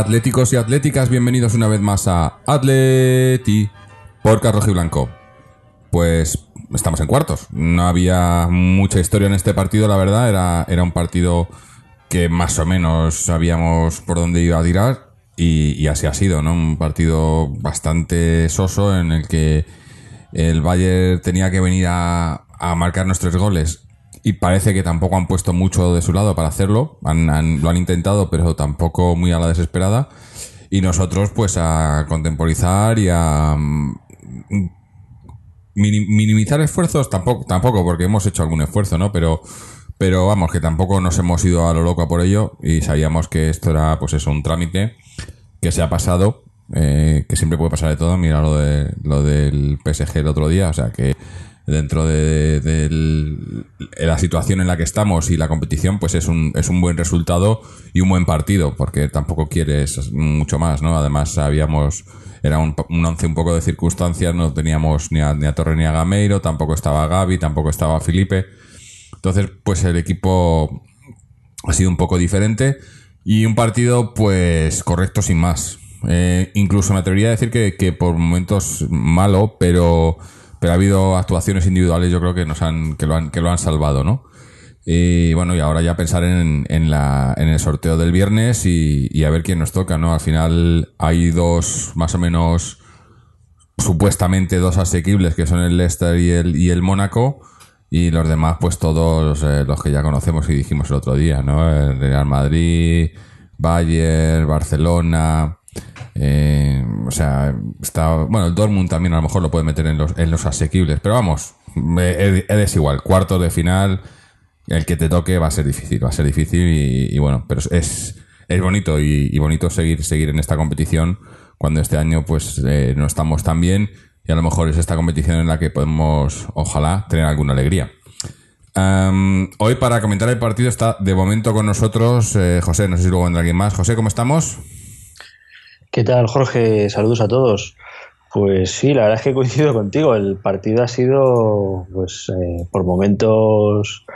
atléticos y atléticas, bienvenidos una vez más a Atleti por Rojo y Blanco. Pues estamos en cuartos. No había mucha historia en este partido, la verdad. Era, era un partido que más o menos sabíamos por dónde iba a tirar. Y, así ha sido, ¿no? Un partido bastante soso en el que el Bayern tenía que venir a, a marcar nuestros goles. Y parece que tampoco han puesto mucho de su lado para hacerlo. Han- lo han intentado, pero tampoco muy a la desesperada. Y nosotros, pues, a contemporizar y a mm, mini- minimizar esfuerzos tampoco, tampoco, porque hemos hecho algún esfuerzo, ¿no? Pero, pero vamos, que tampoco nos hemos ido a lo loco por ello y sabíamos que esto era, pues eso, un trámite que se ha pasado, eh, que siempre puede pasar de todo. Mira lo de lo del PSG el otro día, o sea que dentro de, la situación en la que estamos y la competición, pues es un, es un buen resultado y un buen partido, porque tampoco quieres mucho más, ¿no? Además, sabíamos, era un, un once un poco de circunstancias, no teníamos ni a, ni a Torre ni a Gameiro, tampoco estaba Gaby, tampoco estaba Felipe. Entonces, pues el equipo ha sido un poco diferente y un partido, pues, correcto sin más. Eh, incluso me atrevería a decir que, que por momentos malo, pero, pero ha habido actuaciones individuales, yo creo que nos han, que lo han, que lo han salvado, ¿no? Y bueno, y ahora ya pensar en, en, la, en el sorteo del viernes y, y a ver quién nos toca, ¿no? Al final hay dos, más o menos, supuestamente dos asequibles, que son el Leicester y el, y el Mónaco. Y los demás, pues todos eh, los que ya conocemos y dijimos el otro día, ¿no? El Real Madrid, Bayern, Barcelona. Eh, o sea, está. Bueno, el Dortmund también a lo mejor lo puede meter en los, en los asequibles. Pero vamos, es, igual. Cuartos de final, el que te toque va a ser difícil, va a ser difícil. Y, bueno, pero es, es bonito y, bonito seguir, seguir en esta competición cuando este año pues eh, no estamos tan bien y a lo mejor es esta competición en la que podemos, ojalá, tener alguna alegría. Hoy para comentar el partido está de momento con nosotros eh, José, no sé si luego vendrá alguien más. José, ¿cómo estamos? ¿Qué tal, Jorge? Saludos a todos. Pues sí, la verdad es que coincido contigo. El partido ha sido, pues, eh, por momentos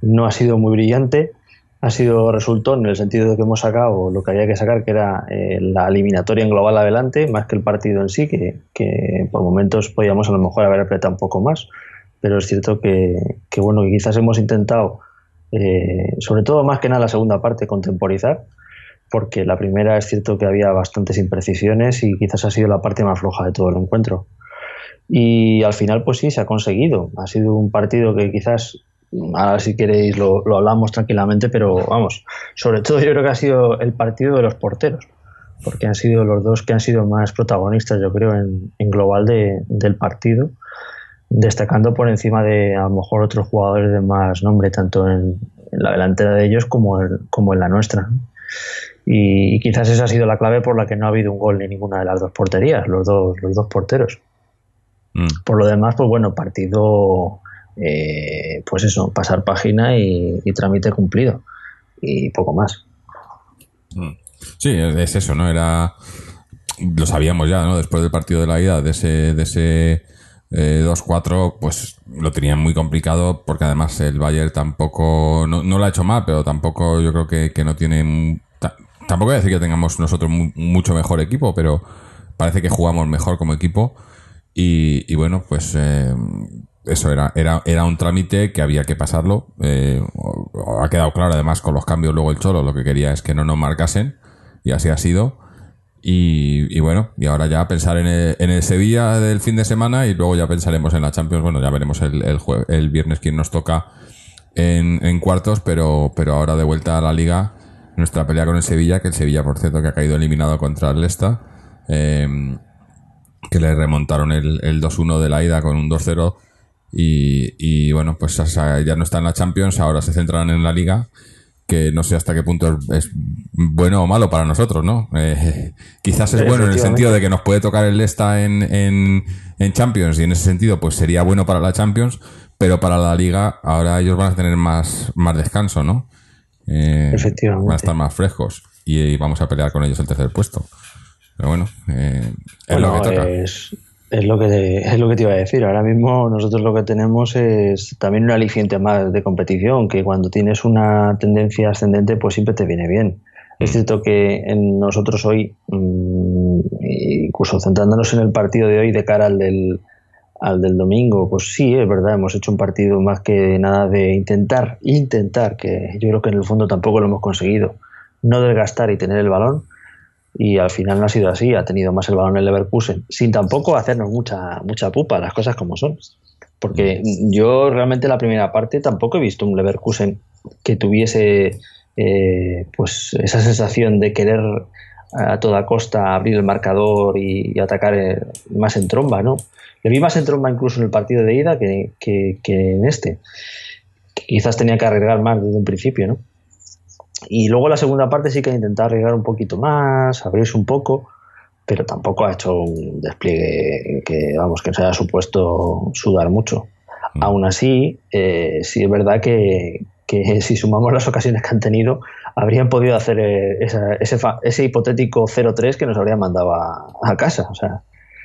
no ha sido muy brillante. Ha sido resultón en el sentido de que hemos sacado lo que había que sacar, que era eh, la eliminatoria en global adelante, más que el partido en sí, que, que por momentos podíamos a lo mejor haber apretado un poco más. Pero es cierto que, que bueno, quizás hemos intentado, eh, sobre todo más que nada la segunda parte, contemporizar porque la primera es cierto que había bastantes imprecisiones y quizás ha sido la parte más floja de todo el encuentro. Y al final, pues sí, se ha conseguido. Ha sido un partido que quizás, ahora si queréis lo, lo hablamos tranquilamente, pero vamos, sobre todo yo creo que ha sido el partido de los porteros, porque han sido los dos que han sido más protagonistas, yo creo, en, en global de, del partido, destacando por encima de a lo mejor otros jugadores de más nombre, tanto en, en la delantera de ellos como, el- como en la nuestra. Y, y quizás esa ha sido la clave por la que no ha habido un gol en ninguna de las dos porterías, los dos, los dos porteros. Mm. Por lo demás, pues bueno, partido, eh, pues eso, pasar página y, y trámite cumplido. Y poco más. Mm. Sí, es es eso, ¿no? Era. Lo sabíamos ya, ¿no? Después del partido de la ida, de ese, de ese eh, 2-4, pues lo tenían muy complicado porque además el Bayern tampoco. No, no lo ha hecho mal, pero tampoco yo creo que, que no tiene. Tampoco voy a decir que tengamos nosotros mu- mucho mejor equipo, pero parece que jugamos mejor como equipo. Y, y bueno, pues eh, eso era, era, era un trámite que había que pasarlo. Eh, ha quedado claro además con los cambios luego el Cholo, lo que quería es que no nos marcasen y así ha sido. Y, y bueno, y ahora ya pensar en el, en el Sevilla del fin de semana y luego ya pensaremos en la Champions. Bueno, ya veremos el, el, jue- el viernes quién nos toca en, en cuartos, pero, pero ahora de vuelta a la liga, nuestra pelea con el Sevilla, que el Sevilla, por cierto, que ha caído eliminado contra el Leicester, eh, que le remontaron el, el 2-1 de la ida con un 2-0. Y, y bueno, pues ya no está en la Champions, ahora se centran en la liga. que no sé hasta qué punto es, es bueno o malo para nosotros, ¿no? Eh, quizás es bueno en el sentido de que nos puede tocar el Lesta en, en, en Champions y en ese sentido pues sería bueno para la Champions, pero para la Liga ahora ellos van a tener más, más descanso, ¿no? Eh, Efectivamente. Van a estar más frescos y, y vamos a pelear con ellos el tercer puesto. Pero bueno, eh, es Bueno, lo que toca. Es, es lo que te, es lo que te iba a decir. Ahora mismo nosotros lo que tenemos es también un aliciente más de competición, que cuando tienes una tendencia ascendente, pues siempre te viene bien. Es cierto que en nosotros hoy, mm, incluso centrándonos en el partido de hoy de cara al del, al del domingo, pues sí, es verdad, hemos hecho un partido más que nada de intentar, intentar, que yo creo que en el fondo tampoco lo hemos conseguido, no desgastar y tener el balón, y al final no ha sido así, ha tenido más el balón el Leverkusen, sin tampoco hacernos mucha, mucha pupa, las cosas como son. Porque yo realmente la primera parte tampoco he visto un Leverkusen que tuviese eh, pues esa sensación de querer a toda costa abrir el marcador y, y atacar eh, más en tromba, ¿no? Le vi más en tromba incluso en el partido de ida que, que- que en este. Quizás tenía que arriesgar más desde un principio, ¿no? Y luego la segunda parte sí que ha intentado arriesgar un poquito más, abrirse un poco, pero tampoco ha hecho un despliegue que, vamos, que se haya supuesto sudar mucho. Aún así, eh, sí es verdad que, que si sumamos las ocasiones que han tenido, habrían podido hacer eh, esa- ese, ese hipotético 0-3 que nos habrían mandado a, a casa. O sea,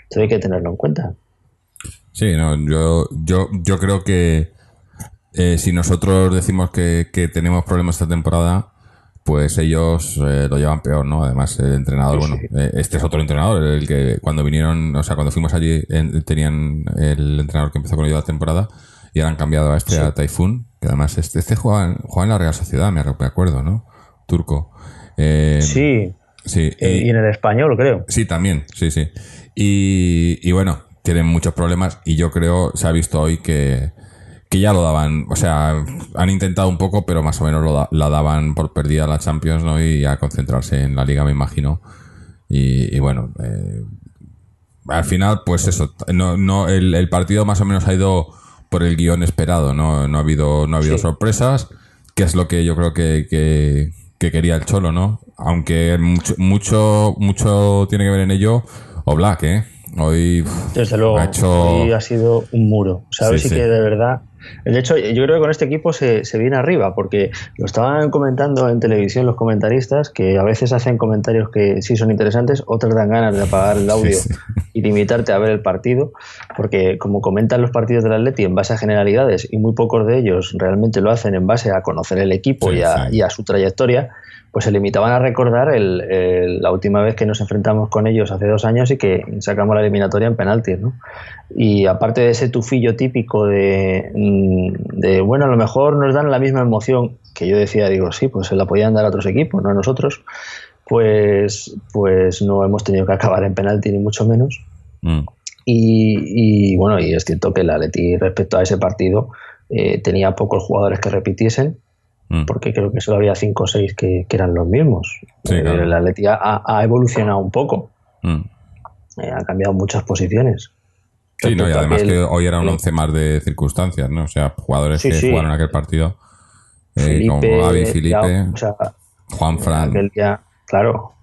esto hay que tenerlo en cuenta. Sí, no, yo, yo, yo creo que eh, si nosotros decimos que, que tenemos problemas esta temporada, pues ellos eh, lo llevan peor, ¿no? Además, el entrenador, Sí, bueno, sí. eh, este es otro entrenador, el que cuando vinieron, o sea, cuando fuimos allí, en- tenían el entrenador que empezó con ellos la temporada y ahora han cambiado a este, a Typhoon, que además este, este juega, en- la Real Sociedad, me acuerdo, ¿no? Turco. Eh, Sí, Sí, eh, y en el español, creo. Sí, también, sí, sí. Y, y bueno, tienen muchos problemas y yo creo, se ha visto hoy que, que ya lo daban, o sea, han intentado un poco, pero más o menos lo da- la daban por perdida la Champions, ¿no? Y a concentrarse en la liga, me imagino. Y, y bueno, eh, al final, pues eso, no, no, el, el partido más o menos ha ido por el guion esperado, ¿no? No ha habido, no ha habido Sí. sorpresas, que es lo que yo creo que, que, que quería el Cholo, ¿no? Aunque mucho, mucho, mucho tiene que ver en ello o Black, ¿eh? Hoy uf, Desde luego, ha hecho... hoy ha sido un muro. O sea, Sí, hoy sí, sí. que de verdad. De hecho, yo creo que con este equipo se, se viene arriba, porque lo estaban comentando en televisión los comentaristas, que a veces hacen comentarios que sí son interesantes, otras dan ganas de apagar el audio sí. y limitarte a ver el partido, porque como comentan los partidos del Atleti en base a generalidades y muy pocos de ellos realmente lo hacen en base a conocer el equipo Sí, y, a, sí. y a su trayectoria, pues se limitaban a recordar el- el- la última vez que nos enfrentamos con ellos hace dos años y que sacamos la eliminatoria en penaltis, ¿no? Y aparte de ese tufillo típico de, mm, de, bueno, a lo mejor nos dan la misma emoción que yo decía, digo, sí, pues se la podían dar a otros equipos, no a nosotros, pues, pues no hemos tenido que acabar en penalti ni mucho menos. Mm, Y, y, bueno, y es cierto que el Atleti respecto a ese partido eh, tenía pocos jugadores que repitiesen, mm. porque creo que solo había cinco o seis que, que eran los mismos. Sí, Eh, claro. El Atleti ha, ha evolucionado un poco, Mm. eh, ha cambiado muchas posiciones. Sí, no, y además que hoy era un el- once más de circunstancias, ¿no? O sea, jugadores Sí, que sí. jugaron aquel partido, eh, Felipe, como Gaby, Felipe, ya, o sea, Juan Fran. aquel día, claro.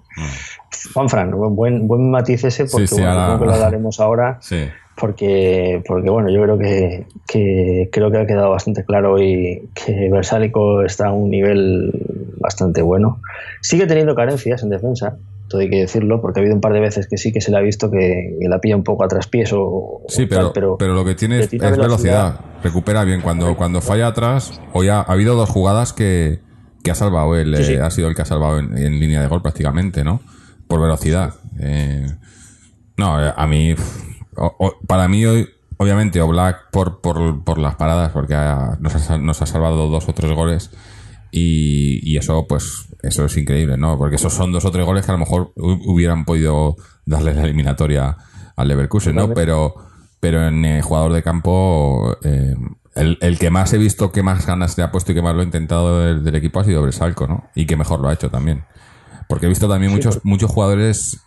Juan Fran, buen, buen matiz ese, porque bueno, ahora- lo hablaremos ahora, Sí. Porque, porque bueno, yo creo que, que creo que ha quedado bastante claro hoy que Versálico está a un nivel bastante bueno. Sigue teniendo carencias en defensa, todo hay que decirlo, porque ha habido un par de veces que sí que se le ha visto que, la pilla un poco a traspiés o, Sí, o pero, tal, pero, lo que tiene es, velocidad. velocidad. Recupera bien. Cuando, cuando falla atrás, hoy ha, ha habido dos jugadas que, que ha salvado él. Sí, sí. eh, ha sido el que ha salvado en, en línea de gol prácticamente, ¿no? Por velocidad. Eh, no, eh, a mí, o- o- para mí hoy, obviamente, Oblak por, por, por las paradas, porque ha- nos, ha, nos ha salvado dos o tres goles. Y, y eso, pues, eso es increíble, ¿no? Porque esos son dos o tres goles que a lo mejor hu- hubieran podido darle la eliminatoria al Leverkusen, ¿no? Pero, pero en jugador de campo, eh, el, el que más he visto que más ganas le ha puesto y que más lo ha intentado del, del equipo ha sido Bresalco, ¿no? Y que mejor lo ha hecho también. Porque he visto también muchos, muchos jugadores,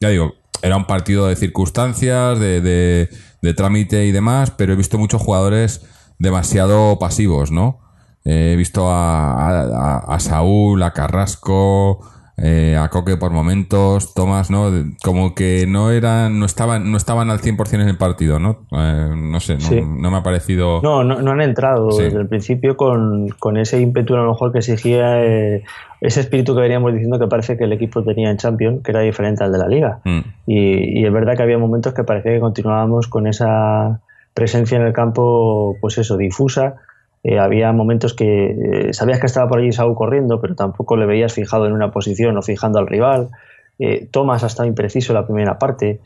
ya digo, era un partido de circunstancias, de, de, de trámite y demás, pero he visto muchos jugadores demasiado pasivos, ¿no? he visto a, a, a Saúl, a Carrasco, eh, a Coque por momentos, Tomás, ¿no? Como que no eran, no estaban, no estaban al 100% en el partido, ¿no? Eh, no sé, no, Sí. no me ha parecido... No, no, no han entrado Sí. desde el principio con, con ese ímpetu a lo mejor que exigía eh, ese espíritu que veníamos diciendo que parece que el equipo tenía en Champions, que era diferente al de la Liga. Mm, Y, y es verdad que había momentos que parecía que continuábamos con esa presencia en el campo, pues eso, difusa. Eh, había momentos que eh, sabías que estaba por allí Saúl corriendo, pero tampoco le veías fijado en una posición o fijando al rival. Eh, Tomás ha estado impreciso en la primera parte,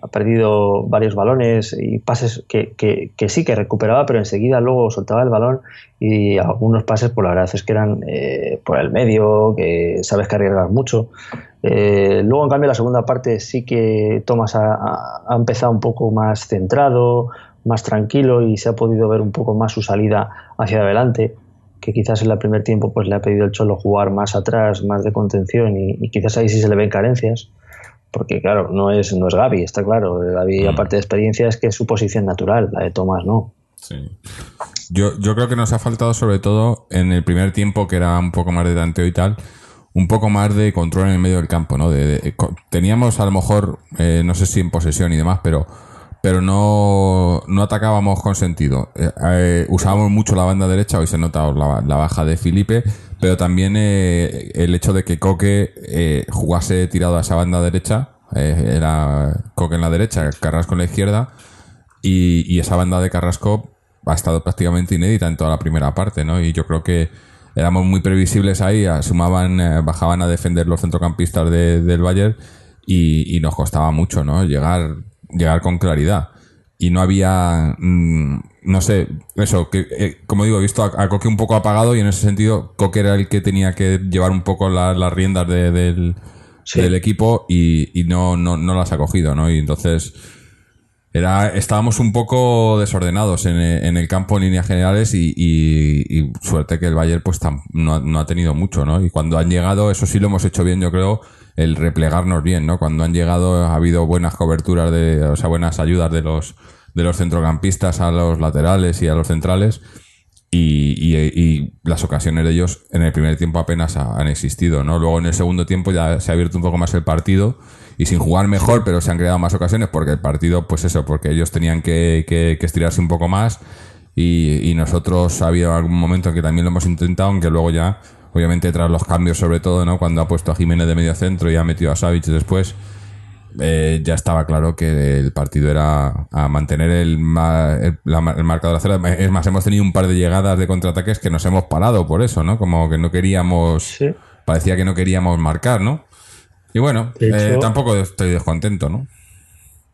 ha perdido varios balones y pases que, sí que recuperaba, pero enseguida luego soltaba el balón y algunos pases, pues la verdad es que eran eh, por el medio, que sabes que arriesgas mucho. Eh, luego, en cambio, la segunda parte sí que Thomas ha empezado un poco más centrado, más tranquilo y se ha podido ver un poco más su salida hacia adelante, que quizás en el primer tiempo pues le ha pedido el Cholo jugar más atrás, más de contención y, y quizás ahí sí se le ven carencias. Porque claro, no es, no es Gaby, está claro. Gaby, Mm. aparte de experiencia, es que es su posición natural, la de Tomás no. sí. Yo, yo creo que nos ha faltado sobre todo en el primer tiempo, que era un poco más de tanteo y tal, un poco más de control en el medio del campo, ¿no? De, de- co- teníamos a lo mejor, eh, no sé si en posesión y demás, pero pero no, no atacábamos con sentido. Eh, eh, usábamos mucho la banda derecha, hoy se nota la, la baja de Felipe, pero también eh, el hecho de que Coque eh, jugase tirado a esa banda derecha, eh, era Coque en la derecha, Carrasco en la izquierda, y, y esa banda de Carrasco ha estado prácticamente inédita en toda la primera parte, ¿no? Y yo creo que éramos muy previsibles ahí, sumaban, eh, bajaban a defender los centrocampistas de- del Bayern y, y nos costaba mucho, ¿no? Llegar, llegar con claridad. Y no había, mm, no sé, eso, que eh, como digo, he visto a, a Coque un poco apagado y en ese sentido Coque era el que tenía que llevar un poco la- las riendas de- del, Sí. del equipo y, y no, no, no las ha cogido, ¿no? Y entonces era, estábamos un poco desordenados en, el- en el campo en líneas generales y, y- y suerte que el Bayern pues tam- no, no ha tenido mucho, ¿no? Y cuando han llegado, eso sí lo hemos hecho bien, yo creo, el replegarnos bien, ¿no? Cuando han llegado ha habido buenas coberturas, de, o sea, buenas ayudas de los, de los centrocampistas a los laterales y a los centrales y, las ocasiones de ellos en el primer tiempo apenas ha- han existido, ¿no? Luego en el segundo tiempo ya se ha abierto un poco más el partido y sin jugar mejor, pero se han creado más ocasiones porque el partido, pues eso, porque ellos tenían que, que- que estirarse un poco más y, y nosotros ha habido algún momento en que también lo hemos intentado, aunque luego ya, obviamente tras los cambios sobre todo, ¿no? Cuando ha puesto a Jiménez de medio centro y ha metido a Savic después, eh, ya estaba claro que el partido era a mantener el, ma- el, la- el marcador a cero. Es más, hemos tenido un par de llegadas de contraataques que nos hemos parado por eso, ¿no? Como que no queríamos, Sí. parecía que no queríamos marcar, ¿no? Y bueno, eh, tampoco estoy descontento, ¿no?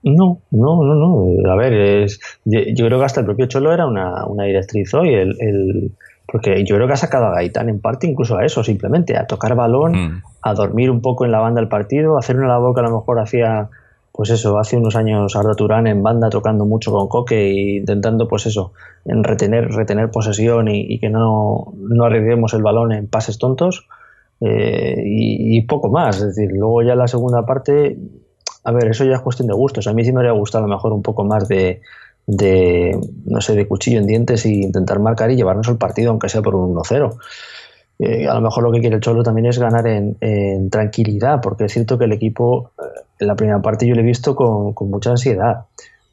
No, no, no, no. A ver, es, yo, yo creo que hasta el propio Cholo era una, una directriz hoy. El, el- porque yo creo que ha sacado a Gaitán en parte incluso a eso, simplemente, a tocar balón, Mm. a dormir un poco en la banda del partido, a hacer una labor que a lo mejor hacía, pues eso, hace unos años Arda Turán en banda tocando mucho con Coque e intentando, pues eso, en retener, retener posesión y, y que no, no arriesguemos el balón en pases tontos. eh, y, y poco más, es decir, luego ya la segunda parte, a ver, eso ya es cuestión de gustos. A mí sí me habría gustado a lo mejor un poco más de, de no sé, de cuchillo en dientes y intentar marcar y llevarnos el partido, aunque sea por un 1-0. Eh, a lo mejor lo que quiere el Cholo también es ganar en, en tranquilidad, porque es cierto que el equipo, eh, en la primera parte yo lo he visto con, con mucha ansiedad.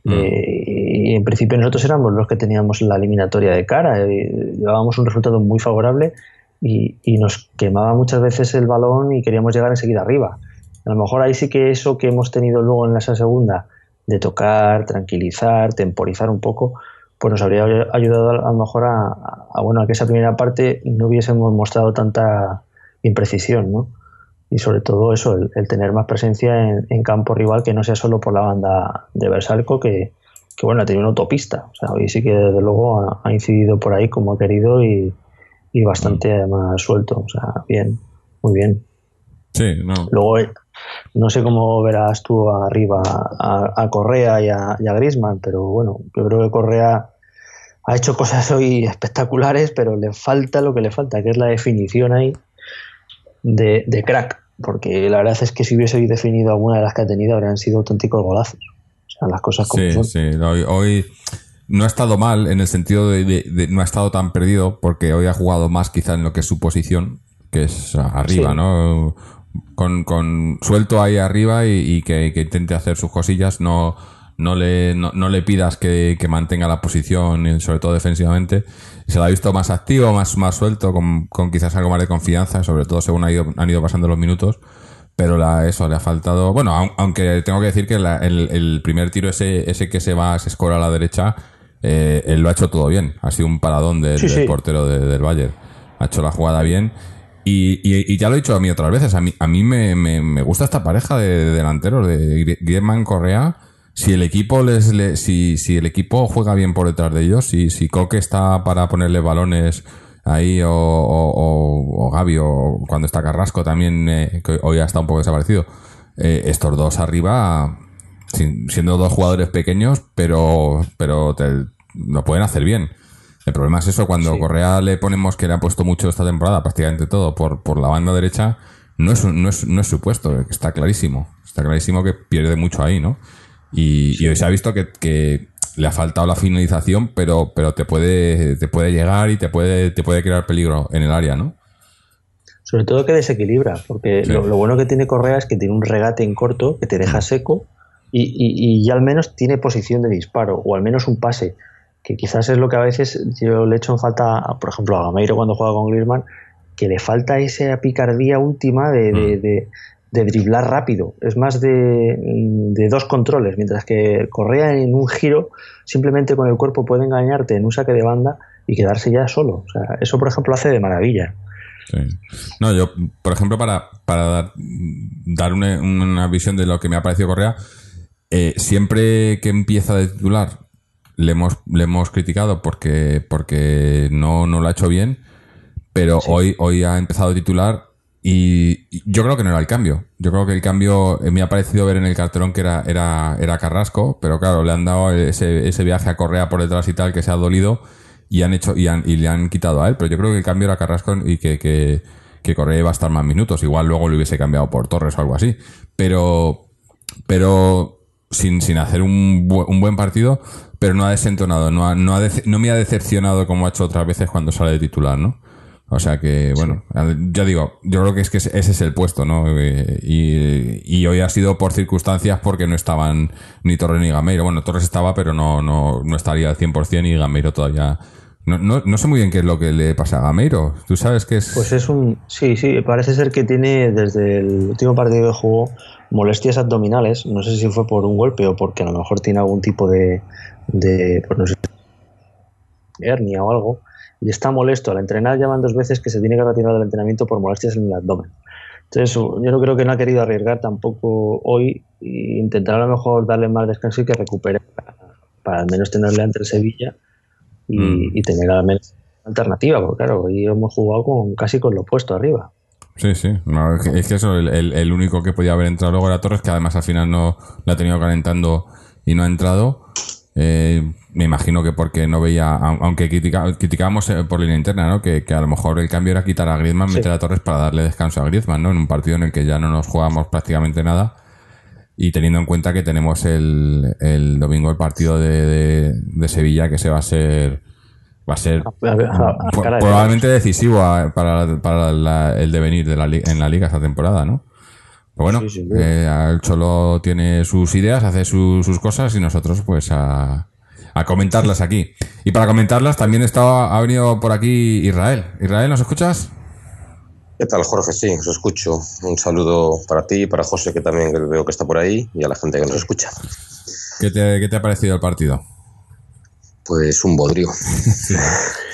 Mm. Eh, y en principio nosotros éramos los que teníamos la eliminatoria de cara, eh, llevábamos un resultado muy favorable y, y nos quemaba muchas veces el balón y queríamos llegar enseguida arriba. A lo mejor ahí sí que eso que hemos tenido luego en esa segunda, de tocar, tranquilizar, temporizar un poco, pues nos habría ayudado a lo mejor a, a- a, bueno, a que esa primera parte no hubiésemos mostrado tanta imprecisión, ¿no? Y sobre todo eso, el, el tener más presencia en, en campo rival que no sea solo por la banda de Bersalco, que, que bueno, ha tenido una autopista. O sea, hoy sí que desde luego ha, ha incidido por ahí como ha querido y, y bastante además suelto. O sea, bien, muy bien. Sí, no. Luego, no sé cómo verás tú arriba a, a Correa y a, y a Griezmann, pero bueno, yo creo que Correa ha hecho cosas hoy espectaculares, pero le falta lo que le falta, que es la definición ahí de, de crack. Porque la verdad es que si hubiese definido alguna de las que ha tenido, habrían sido auténticos golazos. O sea, las cosas como Sí, son. sí. Hoy, hoy no ha estado mal en el sentido de, de- de- no ha estado tan perdido porque hoy ha jugado más quizá en lo que es su posición, que es arriba, Sí. ¿no? Con, con suelto ahí arriba y, y que, que intente hacer sus cosillas, no, no, le, no, no le pidas que, que mantenga la posición, sobre todo defensivamente. Se lo ha visto más activo, más, más suelto, con, con quizás algo más de confianza, sobre todo según ha ido, han ido pasando los minutos. Pero la, eso le ha faltado. Bueno, aun- aunque tengo que decir que la- el, el primer tiro, ese, ese que se va, se escora a la derecha, eh, él lo ha hecho todo bien. Ha sido un paradón del, Sí, del sí. portero de- del Bayern. Ha hecho la jugada bien. Y, y- y ya lo he dicho a mí otras veces. A mí, a me, me- me gusta esta pareja de, de delanteros, de Grie- Griezmann Correa. Si el equipo les, le- si, si el equipo juega bien por detrás de ellos, si, si Coque está para ponerle balones ahí o, o, o- o Gavi o cuando está Carrasco también, eh, que hoy ha estado un poco desaparecido, eh, estos dos arriba, siendo dos jugadores pequeños, pero, pero te- lo pueden hacer bien. El problema es eso, cuando Correa le ponemos que le ha puesto mucho esta temporada, prácticamente todo, por, por la banda derecha, no es, no es, no es su puesto, está clarísimo. Está clarísimo que pierde mucho ahí, ¿no? Y, y hoy se ha visto que, que le ha faltado la finalización, pero, pero te puede, te puede llegar y te puede, te puede crear peligro en el área, ¿no? Sobre todo que desequilibra, porque Sí. lo, lo bueno que tiene Correa es que tiene un regate en corto que te deja seco y, y- y ya al menos tiene posición de disparo, o al menos un pase, que quizás es lo que a veces yo le echo en falta, por ejemplo, a Gameiro cuando juega con Griezmann, que le falta esa picardía última de, de- de- de driblar rápido. Es más de, de dos controles, mientras que Correa en un giro simplemente con el cuerpo puede engañarte en un saque de banda y quedarse ya solo. O sea, eso, por ejemplo, hace de maravilla. Sí. No, yo, por ejemplo, para, para dar, dar una, una visión de lo que me ha parecido Correa, eh, siempre que empieza de titular le hemos, le hemos criticado porque, porque no, no lo ha hecho bien, pero hoy, hoy ha empezado de titular y y yo creo que no era el cambio. Yo creo que el cambio eh, me ha parecido ver en el cartelón que era, era, era Carrasco, pero claro, le han dado ese, ese viaje a Correa por detrás y tal que se ha dolido y han hecho y, han- y le han quitado a él. Pero yo creo que el cambio era Carrasco y que, que, que Correa iba a estar más minutos. Igual luego lo hubiese cambiado por Torres o algo así. Pero, pero sin, sin hacer un, bu- un buen partido, pero no ha desentonado, no, ha- no, ha dece- no me ha decepcionado como ha hecho otras veces cuando sale de titular, ¿no? O sea que, bueno, ya digo, yo creo que es que ese es el puesto, ¿no? Eh, Y, y hoy ha sido por circunstancias porque no estaban ni Torres ni Gameiro. Bueno, Torres estaba, pero no, no, no estaría al 100% y Gameiro todavía... No, no, no sé muy bien qué es lo que le pasa a Gameiro. ¿Tú sabes qué es...? Pues es un. Sí, sí, parece ser que tiene desde el último partido que jugó molestias abdominales. No sé si fue por un golpe o porque a lo mejor tiene algún tipo de. De pues no sé, hernia o algo. Y está molesto. Al entrenar llaman dos veces que se tiene que retirar del entrenamiento por molestias en el abdomen. Entonces, yo no creo que no ha querido arriesgar tampoco hoy e intentar a lo mejor darle más descanso y que recupere para, para al menos tenerle ante el Sevilla y, Mm. y tener al menos alternativa, porque claro, hoy hemos jugado con casi con lo opuesto arriba. Sí, sí. No, es, que, es que eso, el, el- el único que podía haber entrado luego era Torres, que además al final no la ha tenido calentando y no ha entrado. Eh, me imagino que porque no veía, au- aunque critica- criticábamos eh, por línea interna, ¿no? Que, que a lo mejor el cambio era quitar a Griezmann, Sí. meter a Torres para darle descanso a Griezmann, ¿no? En un partido en el que ya no nos jugamos prácticamente nada. Y teniendo en cuenta que tenemos el, el domingo el partido de, de- de Sevilla, que se va a ser, va a ser A- a- a- probablemente decisivo para, para la- el devenir de la, en la liga esta temporada, ¿no? Pero bueno, Sí, duda. eh, el Cholo tiene sus ideas, hace su- sus cosas y nosotros pues a, a comentarlas aquí. Y para comentarlas también estaba, ha venido por aquí Israel. Israel, ¿nos escuchas? ¿Qué tal, Jorge? Sí, os escucho. Un saludo para ti, para José, que también veo que está por ahí, y a la gente que nos escucha. ¿Qué te, qué te ha parecido el partido? Pues un bodrio.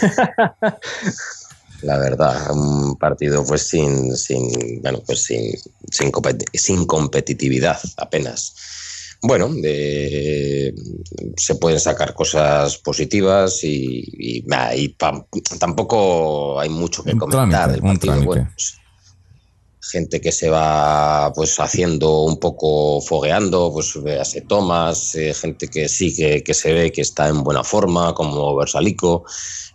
La verdad, un partido pues sin, sin bueno, pues sin, sin, sin competitividad apenas. Bueno, de- se pueden sacar cosas positivas y, tampoco hay mucho que Un comentar trámite, un partido. Bueno, pues, gente que se va pues haciendo un poco fogueando, pues véase Tomás, eh, gente que sí que, que se ve que está en buena forma, como Versalico.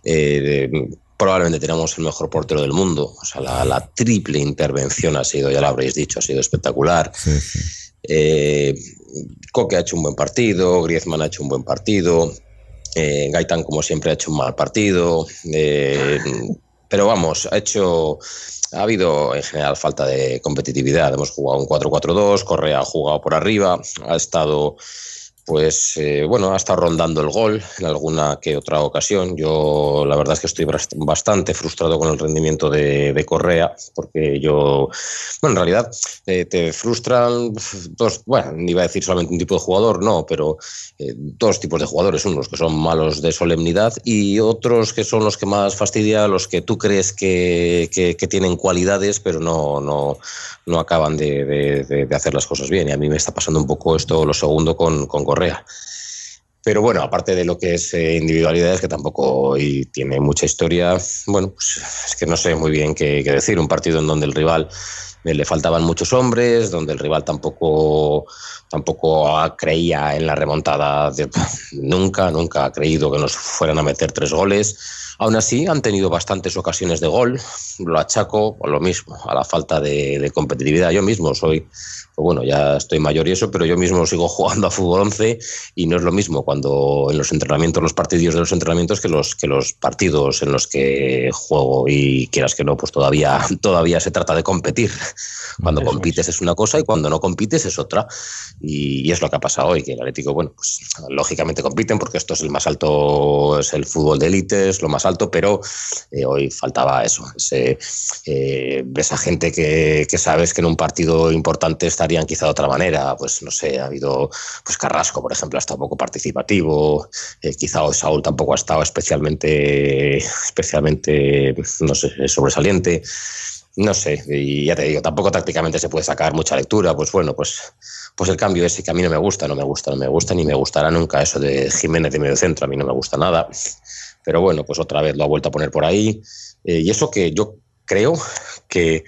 eh, probablemente tenemos el mejor portero del mundo. O sea, la, la triple intervención ha sido, ya lo habréis dicho, ha sido espectacular. Sí, sí. Eh, Coque ha hecho un buen partido, Griezmann ha hecho un buen partido. Eh, Gaitán, como siempre, ha hecho un mal partido. Eh, pero vamos, ha hecho. Ha habido en general falta de competitividad. Hemos jugado un 4-4-2, Correa ha jugado por arriba, ha estado pues eh, bueno, ha estado rondando el gol en alguna que otra ocasión. Yo la verdad es que estoy bastante frustrado con el rendimiento de, Correa, porque yo, bueno, en realidad eh, te frustran dos, bueno, iba a decir solamente un tipo de jugador, no, pero eh, dos tipos de jugadores, unos que son malos de solemnidad y otros que son los que más fastidia, los que tú crees que, que, tienen cualidades, pero no, no, no acaban de, de, hacer las cosas bien. Y a mí me está pasando un poco esto, lo segundo, con, con Correa. Pero bueno, aparte de lo que es eh, individualidades, que tampoco tiene mucha historia, bueno, pues es que no sé muy bien qué, decir. Un partido en donde el rival eh, le faltaban muchos hombres, donde el rival tampoco, tampoco creía en la remontada. nunca, nunca ha creído que nos fueran a meter tres goles. Aún así, han tenido bastantes ocasiones de gol. Lo achaco por lo mismo, a la falta de competitividad. Yo mismo soy pues bueno, ya estoy mayor y eso, pero yo mismo sigo jugando a fútbol 11 y no es lo mismo cuando en los entrenamientos, los partidos de los entrenamientos que los, que los partidos en los que juego y quieras que no, pues todavía, todavía se trata de competir. Cuando compites es una cosa y cuando no compites es otra. Y, es lo que ha pasado hoy, que el Atlético, bueno, pues lógicamente compiten porque esto es el más alto, es el fútbol de élite, es lo más alto, pero eh, hoy faltaba eso, ese, eh, esa gente que, que sabes que en un partido importante está estarían quizá de otra manera. Pues no sé, ha habido, pues Carrasco, por ejemplo, ha estado poco participativo, eh, quizá Saúl tampoco ha estado especialmente, especialmente, no sé, sobresaliente. No sé, y ya te digo, tampoco tácticamente se puede sacar mucha lectura, pues bueno, pues, pues el cambio ese que a mí no me gusta, no me gusta, no me gusta, ni me gustará nunca eso de Jiménez de medio centro, a mí no me gusta nada. Pero bueno, pues otra vez lo ha vuelto a poner por ahí. Eh, y eso que yo creo que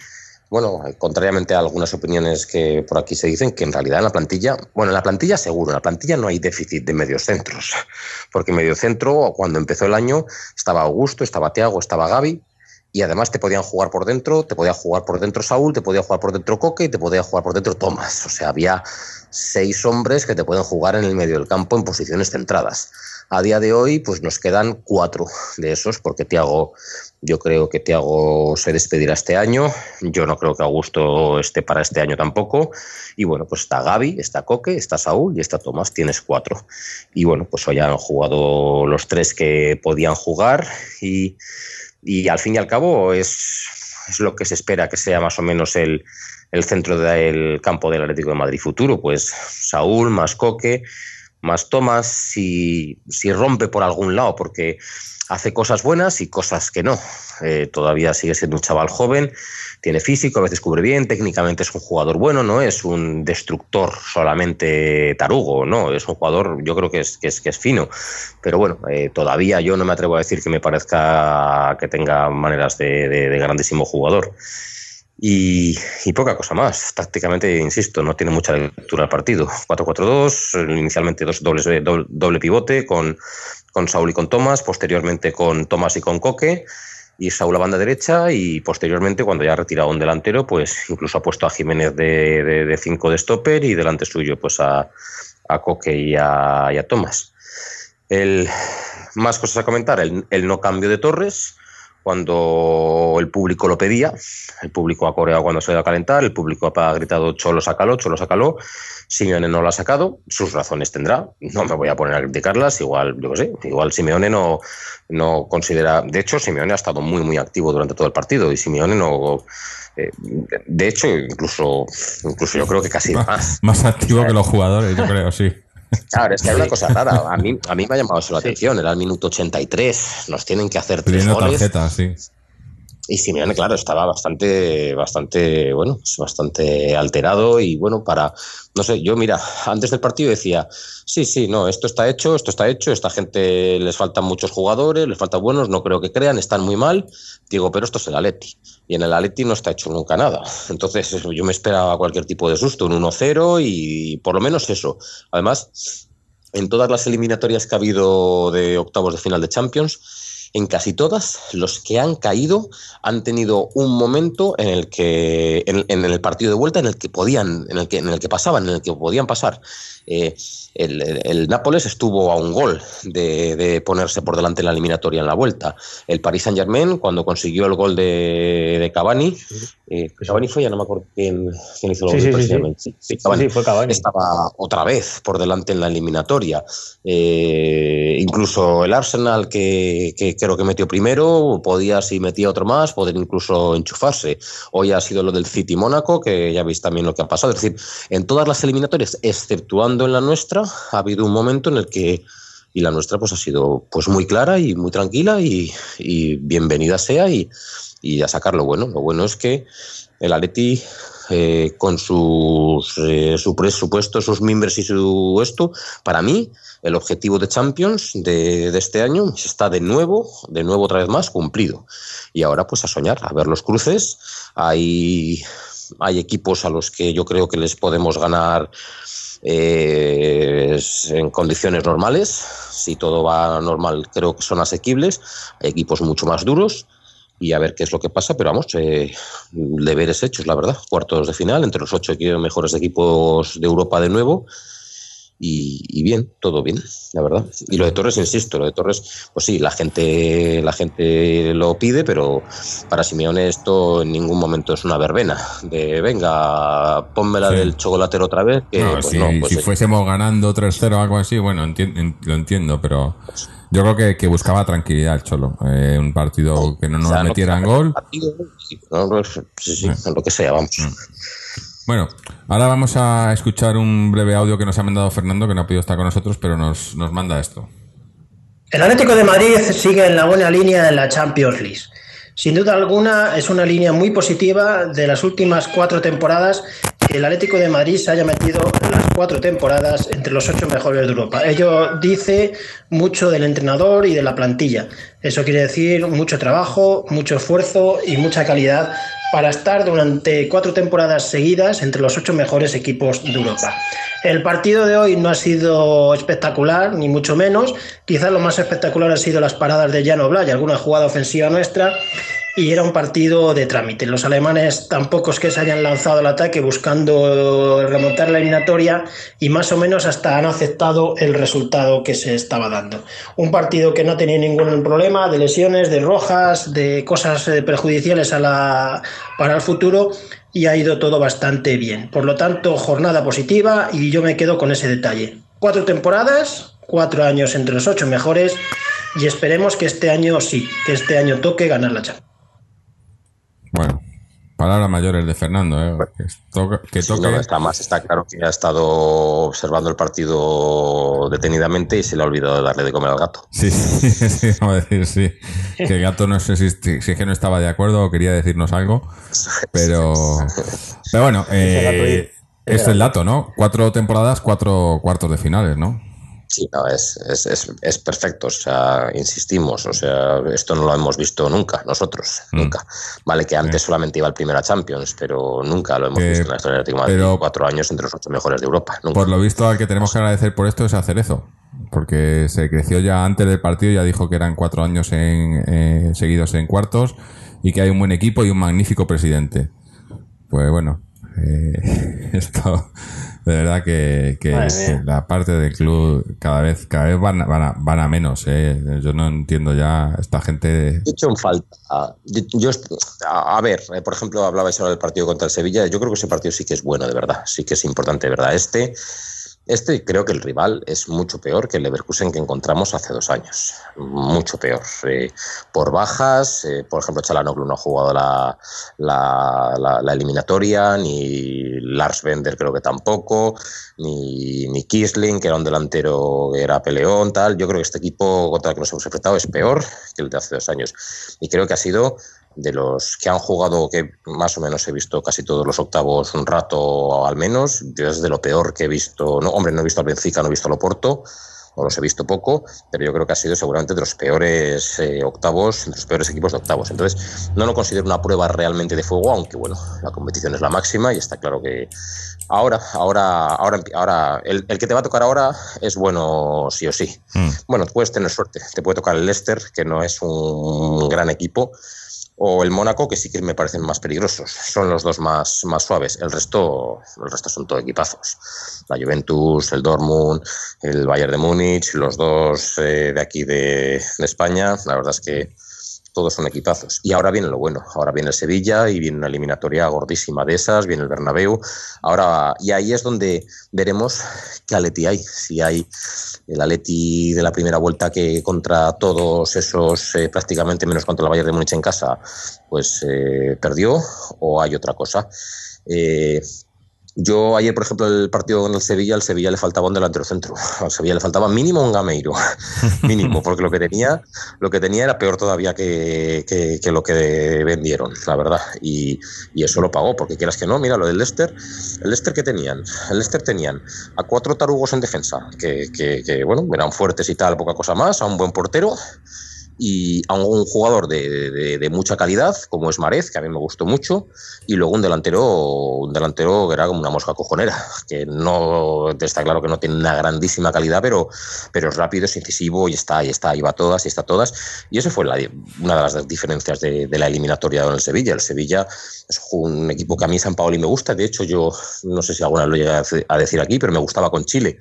bueno, contrariamente a algunas opiniones que por aquí se dicen, que en realidad en la plantilla, bueno, en la plantilla seguro, en la plantilla no hay déficit de mediocentros, porque mediocentro cuando empezó el año estaba Augusto, estaba Tiago, estaba Gaby, y además te podían jugar por dentro, te podía jugar por dentro Saúl, te podía jugar por dentro Coque y te podía jugar por dentro Tomás. O sea, había seis hombres que te pueden jugar en el medio del campo en posiciones centradas. A día de hoy, pues nos quedan cuatro de esos, porque Tiago yo creo que Tiago se despedirá este año. Yo no creo que Augusto esté para este año tampoco. Y bueno, pues está Gaby, está Coque, está Saúl y está Tomás. Tienes cuatro. Y bueno, pues hoy han jugado los tres que podían jugar. Y, al fin y al cabo es, es, lo que se espera que sea más o menos el, el centro del campo del Atlético de Madrid futuro. Pues Saúl más Coque más Tomás si, si rompe por algún lado, porque hace cosas buenas y cosas que no. Eh, todavía sigue siendo un chaval joven, tiene físico, a veces cubre bien, técnicamente es un jugador bueno, no es un destructor solamente tarugo, no, es un jugador, yo creo que es, que es, que es fino. Pero bueno, eh, todavía yo no me atrevo a decir que me parezca que tenga maneras de, grandísimo jugador. Y, poca cosa más. Tácticamente, insisto, no tiene mucha lectura el partido. 4-4-2, inicialmente dos dobles, doble, pivote con, con Saúl y con Tomás, posteriormente con Tomás y con Coque, y Saúl a banda derecha, y posteriormente, cuando ya ha retirado un delantero, pues incluso ha puesto a Jiménez de 5 de, de, stopper y delante suyo pues a, Coque y a, Tomás. El, más cosas a comentar, el no cambio de Torres cuando el público lo pedía, el público ha coreado cuando se ido a calentar, el público ha gritado Cholo, sácalo, Cholo, sácalo, Simeone no lo ha sacado, sus razones tendrá, no me voy a poner a criticarlas, igual, yo qué sé, igual Simeone no, no considera, de hecho Simeone ha estado muy, muy activo durante todo el partido y Simeone no... Eh, de hecho, incluso, incluso yo creo que casi más. Más activo que los jugadores, yo creo, sí. Claro, es que hay una cosa rara. A mí, a mí me ha llamado eso la atención. Era el minuto 83. Nos tienen que hacer tres goles. Tarjeta, sí. Y Simeone, claro, estaba bastante, bastante, bueno, bastante alterado y bueno, para, no sé, yo mira, antes del partido decía, sí, sí, no, esto está hecho, esto está hecho, esta gente les faltan muchos jugadores, les faltan buenos, no creo que crean, están muy mal, digo, pero esto es el Atleti y en el Atleti no está hecho nunca nada. Entonces yo me esperaba cualquier tipo de susto, un 1-0 y por lo menos eso. Además, en todas las eliminatorias que ha habido de octavos de final de Champions, en casi todas, los que han caído han tenido un momento en el que, en, en el partido de vuelta, en el que podían, en el que, en el que pasaban, en el que podían pasar. Eh, el, el, el, Nápoles estuvo a un gol de, de, ponerse por delante en la eliminatoria en la vuelta. El Paris Saint Germain, cuando consiguió el gol de, de Cavani, eh, Cavani fue, ya no me acuerdo quién, quién hizo el gol. Sí, sí, sí, sí. Cavani, fue Cavani. Estaba otra vez por delante en la eliminatoria. Eh, incluso el Arsenal, que, que, creo que metió primero, podía, si metía otro más, poder incluso enchufarse. Hoy ha sido lo del City Mónaco, que ya veis también lo que ha pasado. Es decir, en todas las eliminatorias, exceptuando en la nuestra, ha habido un momento en el que y la nuestra pues ha sido pues muy clara y muy tranquila y, y bienvenida sea y, y, a sacar lo bueno. Lo bueno es que el Atleti eh, con sus eh, su presupuesto, sus miembros y su esto, para mí el objetivo de Champions de, de, este año está de nuevo, de nuevo otra vez más cumplido. Y ahora pues a soñar, a ver los cruces. Hay, hay equipos a los que yo creo que les podemos ganar eh, en condiciones normales. Si todo va normal, creo que son asequibles. Hay equipos mucho más duros y a ver qué es lo que pasa, pero vamos, eh, deberes hechos, la verdad. Cuartos de final entre los ocho mejores equipos de Europa de nuevo. Y, y, bien, todo bien, la verdad. Y lo de Torres, insisto, lo de Torres, pues sí, la gente, la gente lo pide, pero para Simeone esto en ningún momento es una verbena. De venga, pónmela sí. del chocolatero otra vez. Que, no, pues no, pues si fuésemos ganando 3-0 o algo así, bueno, enti lo entiendo, pero yo creo que, que buscaba tranquilidad el Cholo. Eh, un partido que no nos o sea, metieran no, gol. Partido, no, sí, sí, lo que sea, vamos. Bueno, ahora vamos a escuchar un breve audio que nos ha mandado Fernando, que no ha podido estar con nosotros, pero nos, nos manda esto. El Atlético de Madrid sigue en la buena línea en la Champions League. Sin duda alguna es una línea muy positiva de las últimas cuatro temporadas el Atlético de Madrid se haya metido las cuatro temporadas entre los ocho mejores de Europa. Ello dice mucho del entrenador y de la plantilla. Eso quiere decir mucho trabajo, mucho esfuerzo y mucha calidad para estar durante cuatro temporadas seguidas entre los ocho mejores equipos de Europa. El partido de hoy no ha sido espectacular, ni mucho menos. Quizás lo más espectacular ha sido las paradas de Jan Oblak y alguna jugada ofensiva nuestra. Y era un partido de trámite. Los alemanes tampoco es que se hayan lanzado al ataque buscando remontar la eliminatoria y más o menos hasta han aceptado el resultado que se estaba dando. Un partido que no tenía ningún problema de lesiones, de rojas, de cosas eh, perjudiciales a la, para el futuro y ha ido todo bastante bien. Por lo tanto, jornada positiva y yo me quedo con ese detalle. Cuatro temporadas, cuatro años entre los ocho mejores y esperemos que este año sí, que este año toque ganar la Champions. Bueno, palabras mayores de Fernando, ¿eh? que, toque, que toque... No, está más, está claro que ha estado observando el partido detenidamente y se le ha olvidado de darle de comer al gato. Sí, sí, sí, vamos a decir, sí. Que el gato no sé si, si, es que no estaba de acuerdo o quería decirnos algo, pero, pero bueno, eh, es el dato, ¿no? Cuatro temporadas, cuatro cuartos de finales, ¿no? Sí, no, es, es, es, es, perfecto. O sea, insistimos, o sea, esto no lo hemos visto nunca, nosotros, mm. nunca. Vale, que antes sí. solamente iba al primera Champions, pero nunca lo hemos eh, visto en la historia de Madrid. Cuatro años entre los ocho mejores de Europa. Nunca. Por lo visto, al que tenemos que agradecer por esto es a Cerezo, porque se creció ya antes del partido, ya dijo que eran cuatro años en, eh, seguidos en cuartos y que hay un buen equipo y un magnífico presidente. Pues bueno, eh, esto de verdad que, que, que, la parte del club cada vez cada vez van, van, a, van a menos ¿eh? yo no entiendo ya esta gente he hecho en falta. Yo, a ver eh, por ejemplo hablabais ahora del partido contra el Sevilla. Yo creo que ese partido sí que es bueno de verdad. Sí que es importante de verdad. Este este creo que el rival es mucho peor que el Leverkusen que encontramos hace dos años. Mucho peor. Eh, por bajas, eh, por ejemplo, Chalanoglu no ha jugado la, la, la, la, eliminatoria, ni Lars Bender creo que tampoco, ni, ni Kisling, que era un delantero que era peleón, tal. Yo creo que este equipo contra el que nos hemos enfrentado es peor que el de hace dos años. Y creo que ha sido de los que han jugado, que más o menos he visto casi todos los octavos un rato al menos, yo es de lo peor que he visto, no, hombre, no he visto al Benfica, no he visto al Oporto, o los he visto poco, pero yo creo que ha sido seguramente de los peores eh, octavos, de los peores equipos de octavos. Entonces, no lo considero una prueba realmente de fuego, aunque bueno, la competición es la máxima y está claro que ahora, ahora, ahora, ahora, el, el que te va a tocar ahora es bueno sí o sí. Mm. Bueno, puedes tener suerte, te puede tocar el Leicester, que no es un gran equipo, o el Mónaco, que sí que me parecen más peligrosos. Son los dos más, más suaves. El resto, el resto son todo equipazos. La Juventus, el Dortmund, el Bayern de Múnich, los dos eh, de aquí de, de España. La verdad es que todos son equipazos. Y ahora viene lo bueno. Ahora viene el Sevilla y viene una eliminatoria gordísima de esas, viene el Bernabéu. Ahora, y ahí es donde veremos qué Atleti hay. Si hay el Atleti de la primera vuelta que contra todos esos, eh, prácticamente menos contra el Bayern de Múnich en casa, pues eh, perdió, o hay otra cosa. Eh, yo ayer, por ejemplo, el partido con el Sevilla, al Sevilla le faltaba un delantero centro. Al Sevilla le faltaba mínimo un gameiro. mínimo, porque lo que tenía, lo que tenía era peor todavía que, que- lo que vendieron, la verdad. Y, y eso lo pagó, porque quieras que no, mira lo del Leicester. El Leicester que tenían, el Leicester tenían a cuatro tarugos en defensa, que, que- que, bueno, eran fuertes y tal, poca cosa más, a un buen portero y a un jugador de, de- de mucha calidad, como es Marez, que a mí me gustó mucho, y luego un delantero, un delantero que era como una mosca cojonera, que no está claro que no tiene una grandísima calidad, pero, pero es rápido, es incisivo y está, y está, y va todas, y está todas. Y eso fue la, una de las diferencias de, de la eliminatoria con el Sevilla. El Sevilla es un equipo que a mí San Paoli me gusta, de hecho yo no sé si alguna vez lo llegué a decir aquí, pero me gustaba con Chile.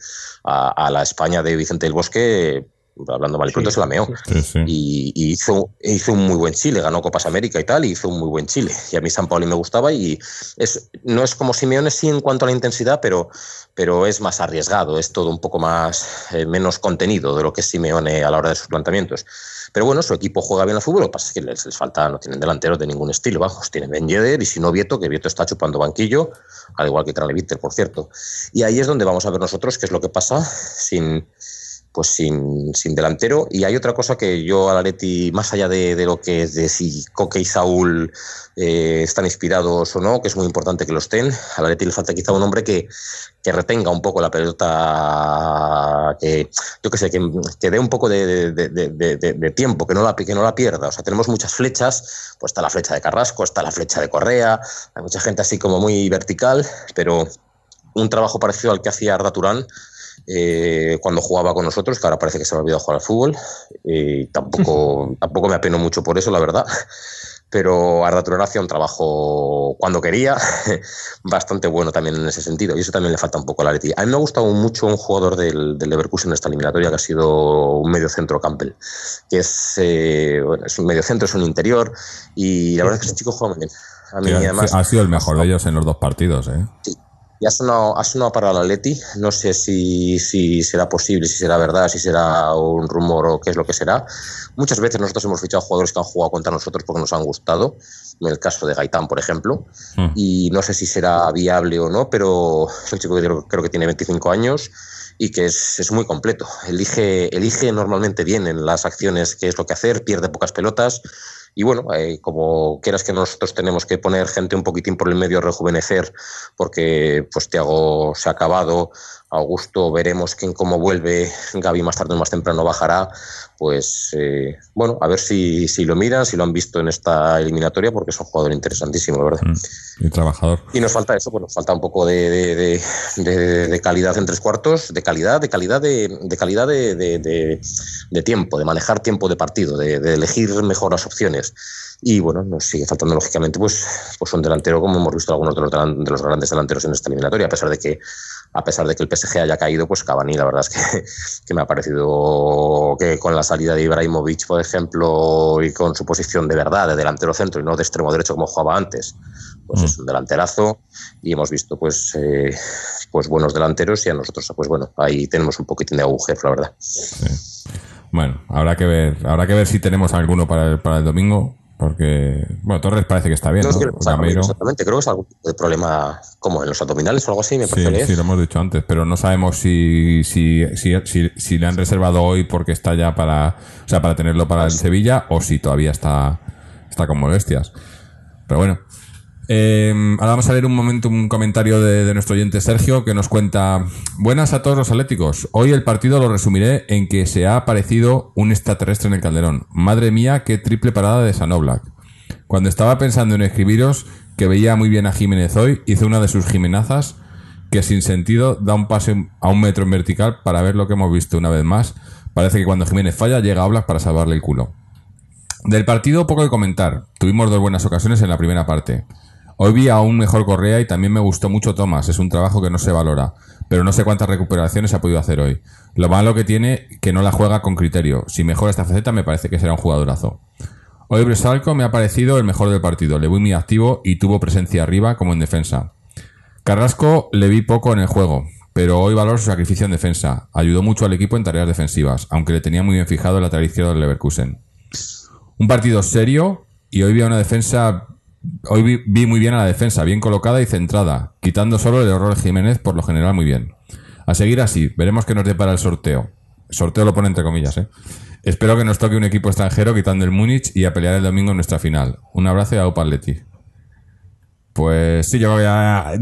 A, a la España de Vicente del Bosque, hablando mal y pronto, se la meó Sí, sí. y, y hizo, hizo un muy buen Chile, ganó Copas América y tal, y hizo un muy buen Chile. Y a mí San Pauli me gustaba y es, no es como Simeone sí en cuanto a la intensidad, pero, pero es más arriesgado, es todo un poco más eh, menos contenido de lo que es Simeone a la hora de sus planteamientos. Pero bueno, su equipo juega bien al fútbol, lo que pasa es que les, les falta, no tienen delanteros de ningún estilo, vamos, tienen Ben Yedder y si no Vieto, que Vieto está chupando banquillo, al igual que Tranleviter, por cierto. Y ahí es donde vamos a ver nosotros qué es lo que pasa sin, pues sin, sin delantero. Y hay otra cosa que yo al Atleti, más allá de, de lo que es de si Coque y Saúl eh, están inspirados o no, que es muy importante que lo estén, al Atleti le falta quizá un hombre que, que retenga un poco la pelota, que yo que sé, que, que dé un poco de, de- tiempo, que no, la, que no la pierda. O sea, tenemos muchas flechas, pues está la flecha de Carrasco, está la flecha de Correa, hay mucha gente así como muy vertical, pero un trabajo parecido al que hacía Arda Turán, eh, cuando jugaba con nosotros, que ahora parece que se me ha olvidado jugar al fútbol. Y tampoco, tampoco me apeno mucho por eso, la verdad. Pero Arda Turán hacía un trabajo cuando quería, bastante bueno también en ese sentido. Y eso también le falta un poco a la Leti. A mí me ha gustado mucho un jugador del, del Leverkusen en esta eliminatoria, que ha sido un medio centro Campbell, que es, eh, bueno, es un medio centro, es un interior. Y la verdad es que ese chico juega muy bien. A mí, Sí, ha- además, ha sido el mejor de ellos en los dos partidos, ¿eh? Y ha sonado, ha sonado para la Leti. No sé si, si será posible, si será verdad, si será un rumor o qué es lo que será. Muchas veces nosotros hemos fichado jugadores que han jugado contra nosotros porque nos han gustado. En el caso de Gaitán, por ejemplo. Mm. Y no sé si será viable o no, pero es un chico que creo, creo que tiene 25 años y que es, es muy completo. Elige, elige normalmente bien en las acciones qué es lo que hacer, pierde pocas pelotas. Y bueno, eh, como quieras que nosotros tenemos que poner gente un poquitín por el medio rejuvenecer, porque pues Tiago se ha acabado, Augusto veremos quién cómo vuelve, Gaby más tarde o más temprano bajará, pues eh, bueno, a ver si, si lo miran, si lo han visto en esta eliminatoria, porque es un jugador interesantísimo, la verdad. Mm. Y trabajador. Y nos falta eso, pues nos falta un poco de, de- de- de- de calidad en tres cuartos, de calidad, de calidad de, de calidad de, tiempo, de manejar tiempo de partido, de, elegir mejor las opciones. Y bueno, nos sigue faltando lógicamente pues, pues un delantero, como hemos visto algunos de los, delan- de los grandes delanteros en esta eliminatoria, a pesar de que a pesar de que el PSG haya caído, pues Cavani la verdad es que, que me ha parecido que con la salida de Ibrahimovic, por ejemplo, y con su posición de verdad de delantero centro y no de extremo derecho como jugaba antes, pues Mm. es un delanterazo y hemos visto pues eh, pues buenos delanteros y a nosotros pues bueno ahí tenemos un poquitín de agujero la verdad. Bueno, habrá que ver, habrá que ver si tenemos alguno para el, para el domingo, porque bueno, Torres parece que está bien, no Ramiro Gameiro. exactamente creo que es algún de problema como en los abdominales o algo así me parece Sí, leer. sí, lo hemos dicho antes, pero no sabemos si, si, si, si, si le han reservado hoy porque está ya para, o sea, para tenerlo para el Sevilla o si todavía está, está con molestias. Pero bueno, Eh, ahora vamos a leer un momento un comentario de, de nuestro oyente Sergio que nos cuenta: Buenas a todos los atléticos. Hoy el partido lo resumiré en que se ha aparecido un extraterrestre en el Calderón. Madre mía, qué triple parada de Sanoblak. Cuando estaba pensando en escribiros que veía muy bien a Jiménez hoy, hizo una de sus jimenazas que sin sentido da un pase a un metro en vertical para ver lo que hemos visto una vez más. Parece que cuando Jiménez falla llega a Oblak para salvarle el culo. Del partido poco que comentar. Tuvimos dos buenas ocasiones en la primera parte. Hoy vi a un mejor Correa y también me gustó mucho Thomas. Es un trabajo que no se valora. Pero no sé cuántas recuperaciones ha podido hacer hoy. Lo malo que tiene que no la juega con criterio. Si mejora esta faceta me parece que será un jugadorazo. Hoy Bresalco me ha parecido el mejor del partido. Le vi muy activo y tuvo presencia arriba como en defensa. Carrasco le vi poco en el juego, pero hoy valoro su sacrificio en defensa. Ayudó mucho al equipo en tareas defensivas, aunque le tenía muy bien fijado el lateral izquierdo del Leverkusen. Un partido serio y hoy vi a una defensa. Hoy vi, muy bien a la defensa, bien colocada y centrada, quitando solo el error de Jiménez, por lo general muy bien. A seguir así, veremos qué nos depara el sorteo. Sorteo lo pone entre comillas, ¿eh? Espero que nos toque un equipo extranjero quitando el Múnich y a pelear el domingo en nuestra final. Un abrazo y a Upaletti. Pues sí, yo ya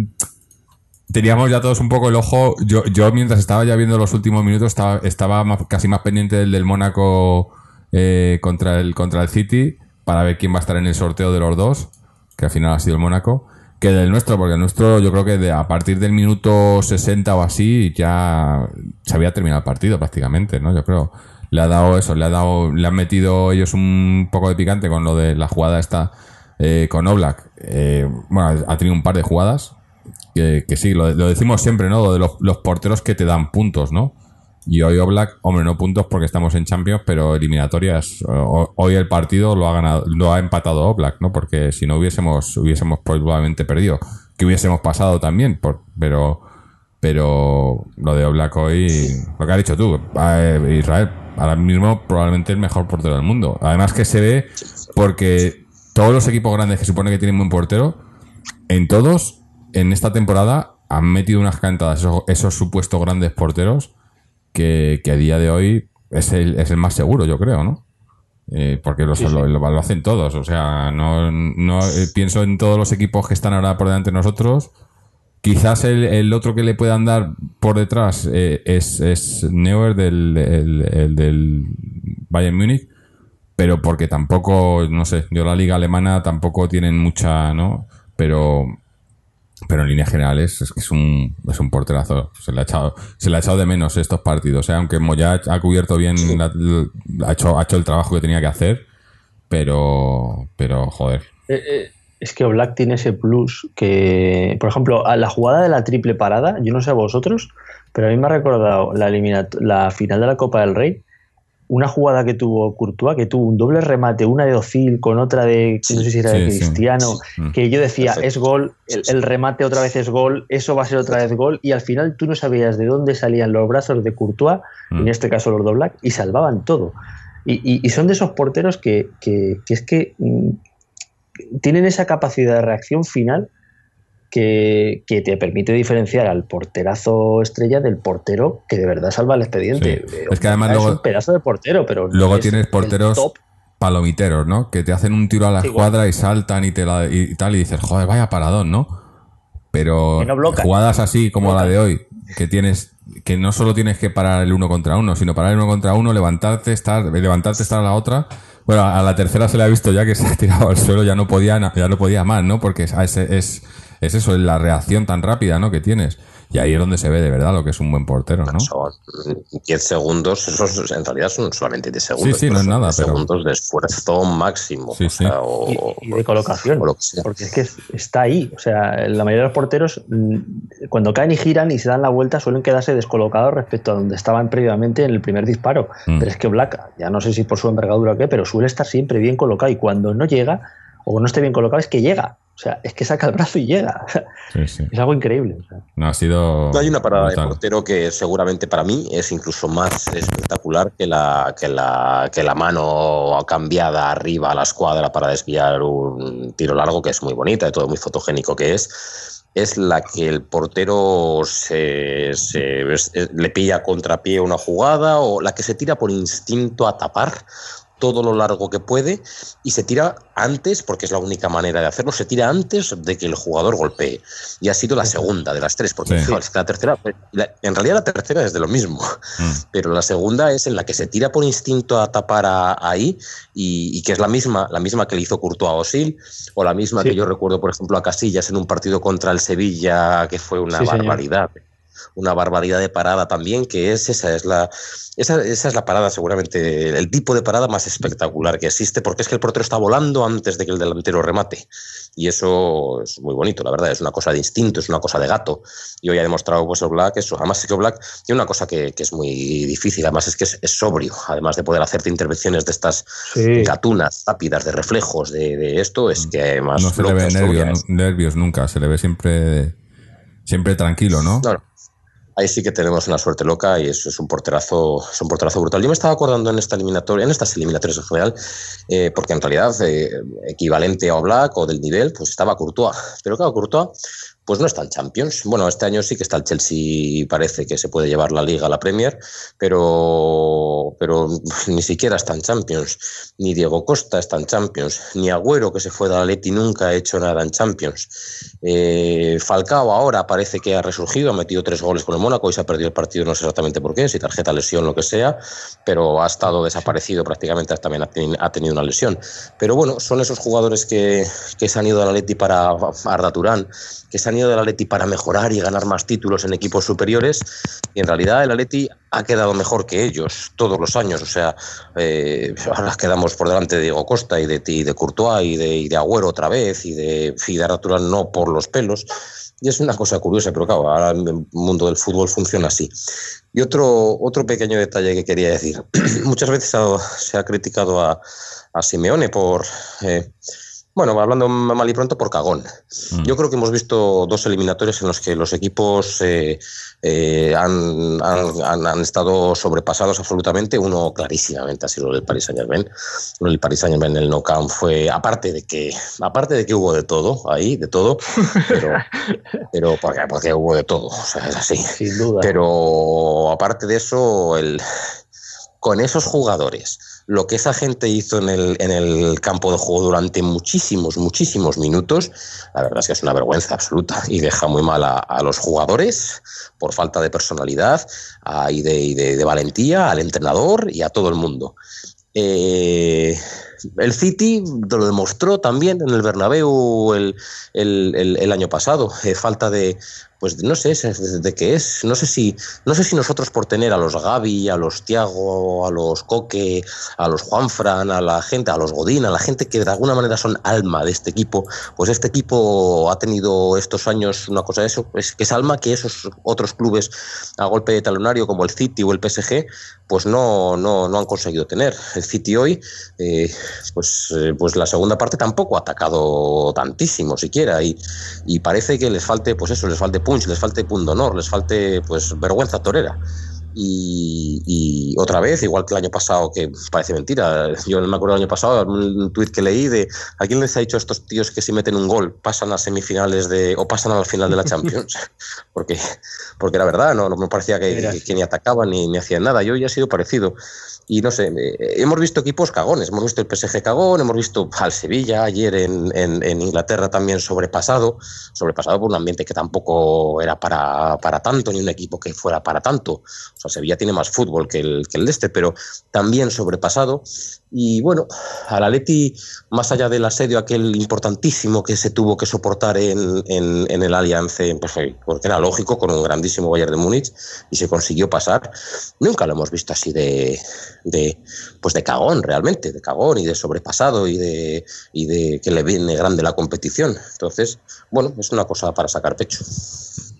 teníamos ya todos un poco el ojo. Yo, mientras estaba ya viendo los últimos minutos, estaba, casi más pendiente del del Mónaco eh, contra, el, contra el City para ver quién va a estar en el sorteo de los dos, que al final ha sido el Mónaco, que del nuestro, porque el nuestro yo creo que de- a partir del minuto 60 o así ya se había terminado el partido prácticamente, ¿no? Yo creo. Le ha dado eso, le ha dado, le han metido ellos un poco de picante con lo de la jugada esta eh, con Oblak. Eh, bueno, ha tenido un par de jugadas que, que sí, lo, lo decimos siempre, ¿no? Lo de los porteros que te dan puntos, ¿no? Y hoy Oblak, hombre, no puntos porque estamos en Champions, pero eliminatorias. Hoy el partido lo ha ganado, lo ha empatado Oblak, ¿no? Porque si no hubiésemos, hubiésemos probablemente perdido. Que hubiésemos pasado también, por, pero, pero lo de Oblak hoy, lo que has dicho tú, eh, Israel, ahora mismo probablemente el mejor portero del mundo. Además que se ve porque todos los equipos grandes que supone que tienen buen portero, en todos, en esta temporada, han metido unas cantadas esos supuestos grandes porteros que, que a día de hoy es el, es el más seguro, yo creo, ¿no? Eh, porque lo, lo- lo- lo hacen todos. O sea, no, no eh, pienso en todos los equipos que están ahora por delante de nosotros. Quizás el, el otro que le puedan dar por detrás eh, es, es Neuer del, el- el del Bayern Múnich, pero porque tampoco, no sé, yo la liga alemana tampoco tienen mucha, ¿no? Pero, pero en líneas generales es que es un, es un porterazo. Se le ha echado, se le ha echado de menos estos partidos. ¿eh? Aunque Moya ha cubierto bien, la- ha, hecho, ha hecho el trabajo que tenía que hacer, pero, pero joder. Eh, eh, es que Oblak tiene ese plus que, por ejemplo, a la jugada de la triple parada, yo no sé a vosotros, pero a mí me ha recordado la, la final de la Copa del Rey, una jugada que tuvo Courtois, que tuvo un doble remate, una de Ozil con otra de, no sé si era de sí, sí. Cristiano, que yo decía, Perfecto. es gol, el, el remate otra vez es gol, eso va a ser otra vez gol, y al final tú no sabías de dónde salían los brazos de Courtois, Mm. en este caso los de Oblak, y salvaban todo. Y, y- y son de esos porteros que, que- que es que mm, tienen esa capacidad de reacción final que, que te permite diferenciar al porterazo estrella del portero que de verdad salva el expediente. Sí. Eh, Es que además es luego- un pedazo de portero, pero Luego es tienes porteros top. palomiteros, ¿no? Que te hacen un tiro a la Sí, escuadra y saltan y, te la- y tal, y dices, joder, vaya paradón, ¿no? Pero Que no blocan. jugadas así como Blocan. la de hoy, que tienes, que no solo tienes que parar el uno contra uno, sino parar el uno contra uno, levantarte, estar, levantarte, estar a la otra. Bueno, a la tercera se le ha visto ya que se ha tirado al suelo, ya no podía, ya no podía más, ¿no? Porque es, es, es, es eso, es la reacción tan rápida, ¿no? Que tienes. Y ahí es donde se ve de verdad lo que es un buen portero, ¿no? Son 10 segundos, esos en realidad son solamente 10 segundos. Sí, sí, no es nada, 10 pero- segundos de esfuerzo máximo. Sí, o sí. sea, o- y, y de colocación. o lo que sea. Porque es que es- está ahí. O sea, la mayoría de los porteros, mm, cuando caen y giran y se dan la vuelta, suelen quedarse descolocados respecto a donde estaban previamente en el primer disparo. Mm. Pero es que Black, ya no sé si por su envergadura o qué, pero suele estar siempre bien colocado. Y cuando no llega, o no esté bien colocado, es que llega. O sea, es que saca el brazo y llega. Sí, sí. Es algo increíble. o sea. No, ha sido. No hay una parada brutal. de portero que seguramente para mí es incluso más espectacular que la, que la, que la mano cambiada arriba a la escuadra para desviar un tiro largo, que es muy bonita y todo muy fotogénico que es. Es la que el portero se, le pilla a contrapié una jugada o la que se tira por instinto a tapar todo lo largo que puede y se tira antes, porque es la única manera de hacerlo, se tira antes de que el jugador golpee. Y ha sido la segunda de las tres, porque Sí. la tercera, en realidad la tercera es de lo mismo, Mm. pero la segunda es en la que se tira por instinto a tapar a- ahí y, y que es la misma, la misma que le hizo Courtois a Osil, o la misma Sí. que yo recuerdo, por ejemplo, a Casillas en un partido contra el Sevilla, que fue una Sí, señor. Una barbaridad de parada también, que es esa, es la, esa, esa es la parada, seguramente, el tipo de parada más espectacular que existe, porque es que el portero está volando antes de que el delantero remate. Y eso es muy bonito, la verdad, es una cosa de instinto, es una cosa de gato. Y hoy ha demostrado pues, Black eso. Además, es que Black tiene una cosa que, que es muy difícil, además es que es, es sobrio, además de poder hacerte intervenciones de estas Sí. gatunas, rápidas, de reflejos, de, de esto, es que además... No se le ve nervios, nunca, se le ve siempre, siempre tranquilo, ¿no? No, no. Ahí sí que tenemos una suerte loca y eso es un porterazo, un porterazo brutal. Yo me estaba acordando en esta eliminatoria, en estas eliminatorias en general, eh, porque en realidad eh, equivalente a Oblak o del nivel, pues estaba Courtois. Pero claro, Courtois pues no está en Champions. Bueno, este año sí que está el Chelsea, parece que se puede llevar la Liga a la Premier, pero, pero ni siquiera está en Champions. Ni Diego Costa está Champions, ni Agüero, que se fue de la Leti, nunca ha hecho nada en Champions. Eh, Falcao ahora parece que ha resurgido, ha metido tres goles con el Mónaco y se ha perdido el partido, no sé exactamente por qué, si tarjeta, lesión, lo que sea, pero ha estado desaparecido prácticamente, también ha teni- ha tenido una lesión. Pero bueno, son esos jugadores que, que se han ido de la Leti para Arda Turán, que se han ido del Atleti para mejorar y ganar más títulos en equipos superiores y en realidad el Atleti ha quedado mejor que ellos todos los años. O sea, eh, ahora quedamos por delante de Diego Costa y de, y de Courtois y de, y de Agüero otra vez y de, y de Arda Turán no por los pelos. Y es una cosa curiosa, pero claro, ahora el mundo del fútbol funciona así. Y otro, otro pequeño detalle que quería decir. Muchas veces ha- se ha criticado a, a Simeone por... eh, bueno, hablando mal y pronto, por cagón. Mm. Yo creo que hemos visto dos eliminatorios en los que los equipos eh, eh, han, han- han- han estado sobrepasados absolutamente. Uno clarísimamente ha sido el del Paris Saint Germain. El Paris Saint Germain en el No Camp fue, aparte de que, aparte de que hubo de todo ahí, de todo, pero, pero porque, porque hubo de todo, o sea, es así. Sin duda. Pero aparte de eso, el, con esos jugadores, lo que esa gente hizo en el, en el campo de juego durante muchísimos, muchísimos minutos, la verdad es que es una vergüenza absoluta y deja muy mal a, los jugadores por falta de personalidad a- y, de, y de- valentía, al entrenador y a todo el mundo. Eh, el City lo demostró también en el Bernabéu el- el año pasado. Eh, falta de, pues no sé de, qué es. No sé si, no sé si nosotros por tener a los Gaby, a los Tiago, a los Coque, a los Juanfran, a la gente, a los Godín, a la gente que de alguna manera son alma de este equipo, pues este equipo ha tenido estos años una cosa de eso, es que es alma que esos otros clubes a golpe de talonario como el City o el PSG, pues no, no, no han conseguido tener. El City hoy, eh, pues, eh, pues la segunda parte tampoco ha atacado tantísimo siquiera y, y parece que les falte, pues eso, les falte punch, les falte pundonor, les falte pues vergüenza torera. Y, y otra vez, igual que el año pasado, que parece mentira, yo me acuerdo del año pasado, un tuit que leí de a quién les ha dicho a estos tíos que si meten un gol pasan a semifinales de o pasan al final de la Champions, porque, porque la verdad no, no me parecía que, que- que ni atacaban ni, ni hacían nada, yo ya he sido parecido. Y no sé, eh, hemos visto equipos cagones, hemos visto el PSG cagón, hemos visto al Sevilla ayer en, en- en Inglaterra también sobrepasado, sobrepasado por un ambiente que tampoco era para, para tanto, ni un equipo que fuera para tanto. O sea, Sevilla tiene más fútbol que el, que el de este, pero también sobrepasado. Y bueno, al Atleti, más allá del asedio aquel importantísimo que se tuvo que soportar en, en- en el Allianz, eh, pues, eh, porque era lógico, con un grandísimo Bayern de Múnich, y se consiguió pasar, nunca lo hemos visto así de, de, pues de cagón realmente, de cagón y de sobrepasado y de, y de que le viene grande la competición. Entonces, bueno, es una cosa para sacar pecho.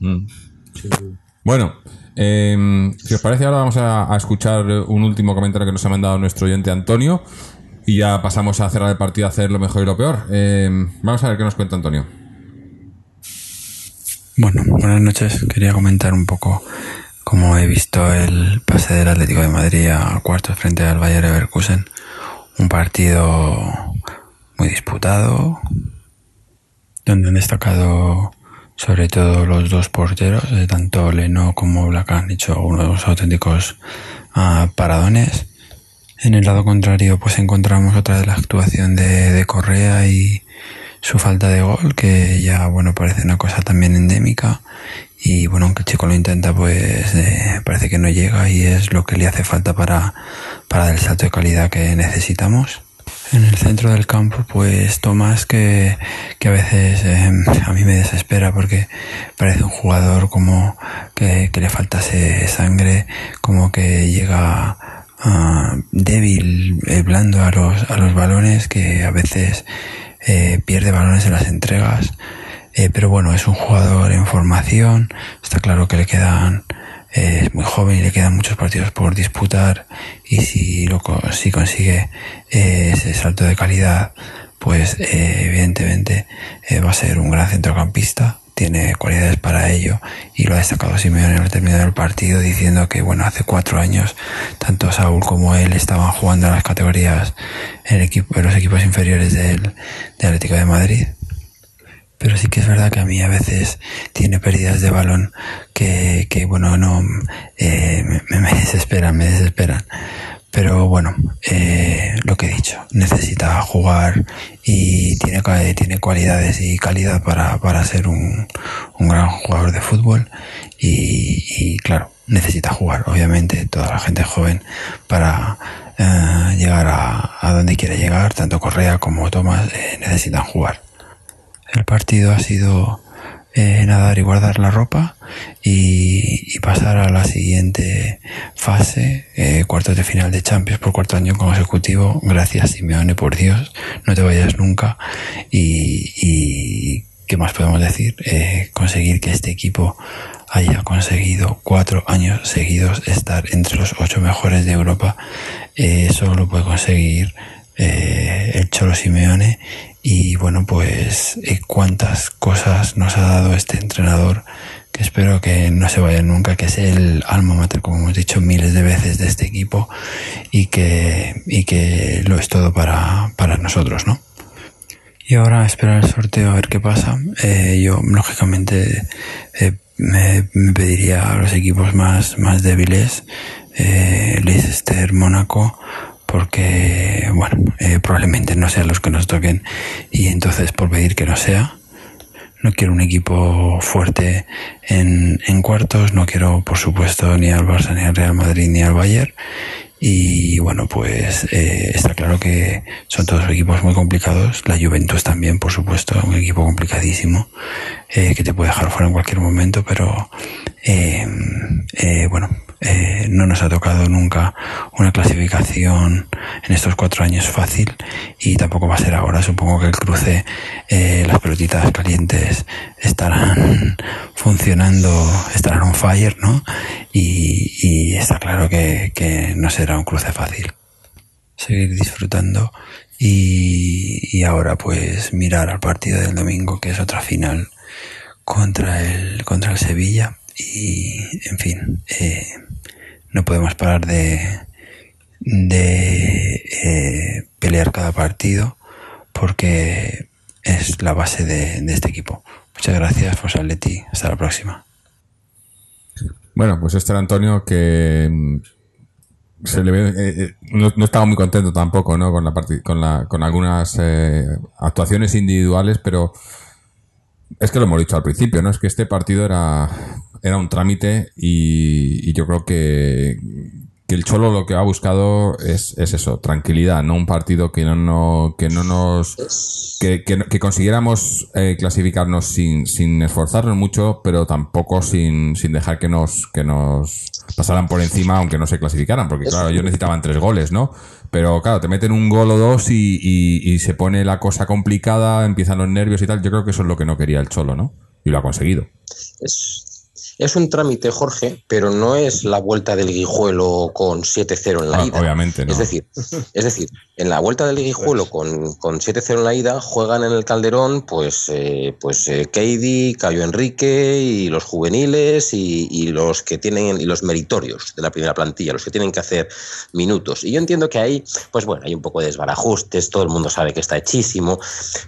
Mm. Bueno, eh, si os parece, ahora vamos a, escuchar un último comentario que nos ha mandado nuestro oyente Antonio. Y ya pasamos a cerrar el partido a hacer lo mejor y lo peor. Eh, vamos a ver qué nos cuenta Antonio. Bueno, buenas noches. Quería comentar un poco cómo he visto el pase del Atlético de Madrid a cuartos frente al Bayer Leverkusen. Un partido muy disputado, donde han destacado sobre todo los dos porteros, eh, tanto Leno como Black han hecho unos auténticos ah, paradones. En el lado contrario, pues encontramos otra de la actuación de, de Correa y su falta de gol, que ya, bueno, parece una cosa también endémica. Y bueno, aunque el chico lo intenta, pues eh, parece que no llega y es lo que le hace falta para, para el salto de calidad que necesitamos. En el centro del campo, pues Tomás, que, a veces eh, a mí me desespera porque parece un jugador como que, le faltase sangre, como que llega ah, débil, eh, blando a los, a los balones, que a veces eh, pierde balones en las entregas. Eh, pero bueno, es un jugador en formación, está claro que le quedan, es muy joven y le quedan muchos partidos por disputar y si, lo, si consigue eh, ese salto de calidad, pues eh, evidentemente eh, va a ser un gran centrocampista, tiene cualidades para ello y lo ha destacado Simeone al terminar del partido diciendo que bueno, hace cuatro años tanto Saúl como él estaban jugando en las categorías en los equipos inferiores del, del Atlético de Madrid pero sí que es verdad que a mí a veces tiene pérdidas de balón que, que bueno, no eh, me, desesperan, me desesperan. Pero bueno, eh, lo que he dicho, necesita jugar y tiene, tiene cualidades y calidad para, para ser un, un gran jugador de fútbol y, y claro, necesita jugar, obviamente, toda la gente joven para eh, llegar a, a donde quiere llegar, tanto Correa como Tomás eh, necesitan jugar. El partido ha sido eh, nadar y guardar la ropa y, y pasar a la siguiente fase, eh, cuartos de final de Champions por cuarto año consecutivo. Gracias Simeone, por Dios, no te vayas nunca. Y, ¿qué más podemos decir? Eh, conseguir que este equipo haya conseguido cuatro años seguidos estar entre los ocho mejores de Europa, eso lo puede conseguir el Cholo Simeone y bueno pues eh, cuántas cosas nos ha dado este entrenador que espero que no se vaya nunca que es el alma mater como hemos dicho miles de veces de este equipo y que y que lo es todo para, para nosotros no y ahora a esperar el sorteo a ver qué pasa. Eh, yo lógicamente eh, me, me pediría a los equipos más más débiles eh, Leicester Mónaco porque, bueno, eh, probablemente no sean los que nos toquen y entonces por pedir que no sea. No quiero un equipo fuerte en, cuartos, no quiero por supuesto ni al Barça, ni al Real Madrid, ni al Bayern. Y bueno, pues eh, está claro que son todos equipos muy complicados. La Juventus también, por supuesto, un equipo complicadísimo eh, que te puede dejar fuera en cualquier momento, pero eh, eh, bueno, eh, no nos ha tocado nunca una clasificación en estos cuatro años fácil y tampoco va a ser ahora. Supongo que el cruce, eh, las pelotitas calientes estarán funcionando, estarán on fire, ¿no? Y, y está claro que, que no será un cruce fácil. Seguir disfrutando y, y ahora pues mirar al partido del domingo, que es otra final contra el, contra el Sevilla y en fin eh, no podemos parar de de eh, pelear cada partido porque es la base de, de este equipo. Muchas gracias Forza Atleti. Hasta la próxima. Bueno, pues este era Antonio que mm, se le ve, eh, eh, no, estaba muy contento tampoco, ¿no? Con la con la, con algunas eh, actuaciones individuales, pero es que lo hemos dicho al principio, ¿no? Es que este partido era, era un trámite y, yo creo que, que el Cholo lo que ha buscado es, es eso, tranquilidad, no un partido que no, no, que no nos que, que, que consiguiéramos eh, clasificarnos sin, sin esforzarnos mucho, pero tampoco sin, sin dejar que nos, que nos pasaran por encima, aunque no se clasificaran, porque claro, ellos necesitaban tres goles, ¿no? Pero claro, te meten un gol o dos y, y, y se pone la cosa complicada, empiezan los nervios y tal. Yo creo que eso es lo que no quería el Cholo, ¿no? Y lo ha conseguido. Es, es un trámite, Jorge, pero no es la vuelta del Guijuelo con 7-0 en la Ah, ida. obviamente, ¿no? Es decir, es decir, en la vuelta del Guijuelo con, con 7-0 en la ida juegan en el Calderón pues, eh, pues eh, Keidi, Cayo Enrique y los juveniles y, y los que tienen y los meritorios de la primera plantilla, los que tienen que hacer minutos. Y yo entiendo que ahí, pues bueno, hay un poco de desbarajustes, todo el mundo sabe que está hechísimo,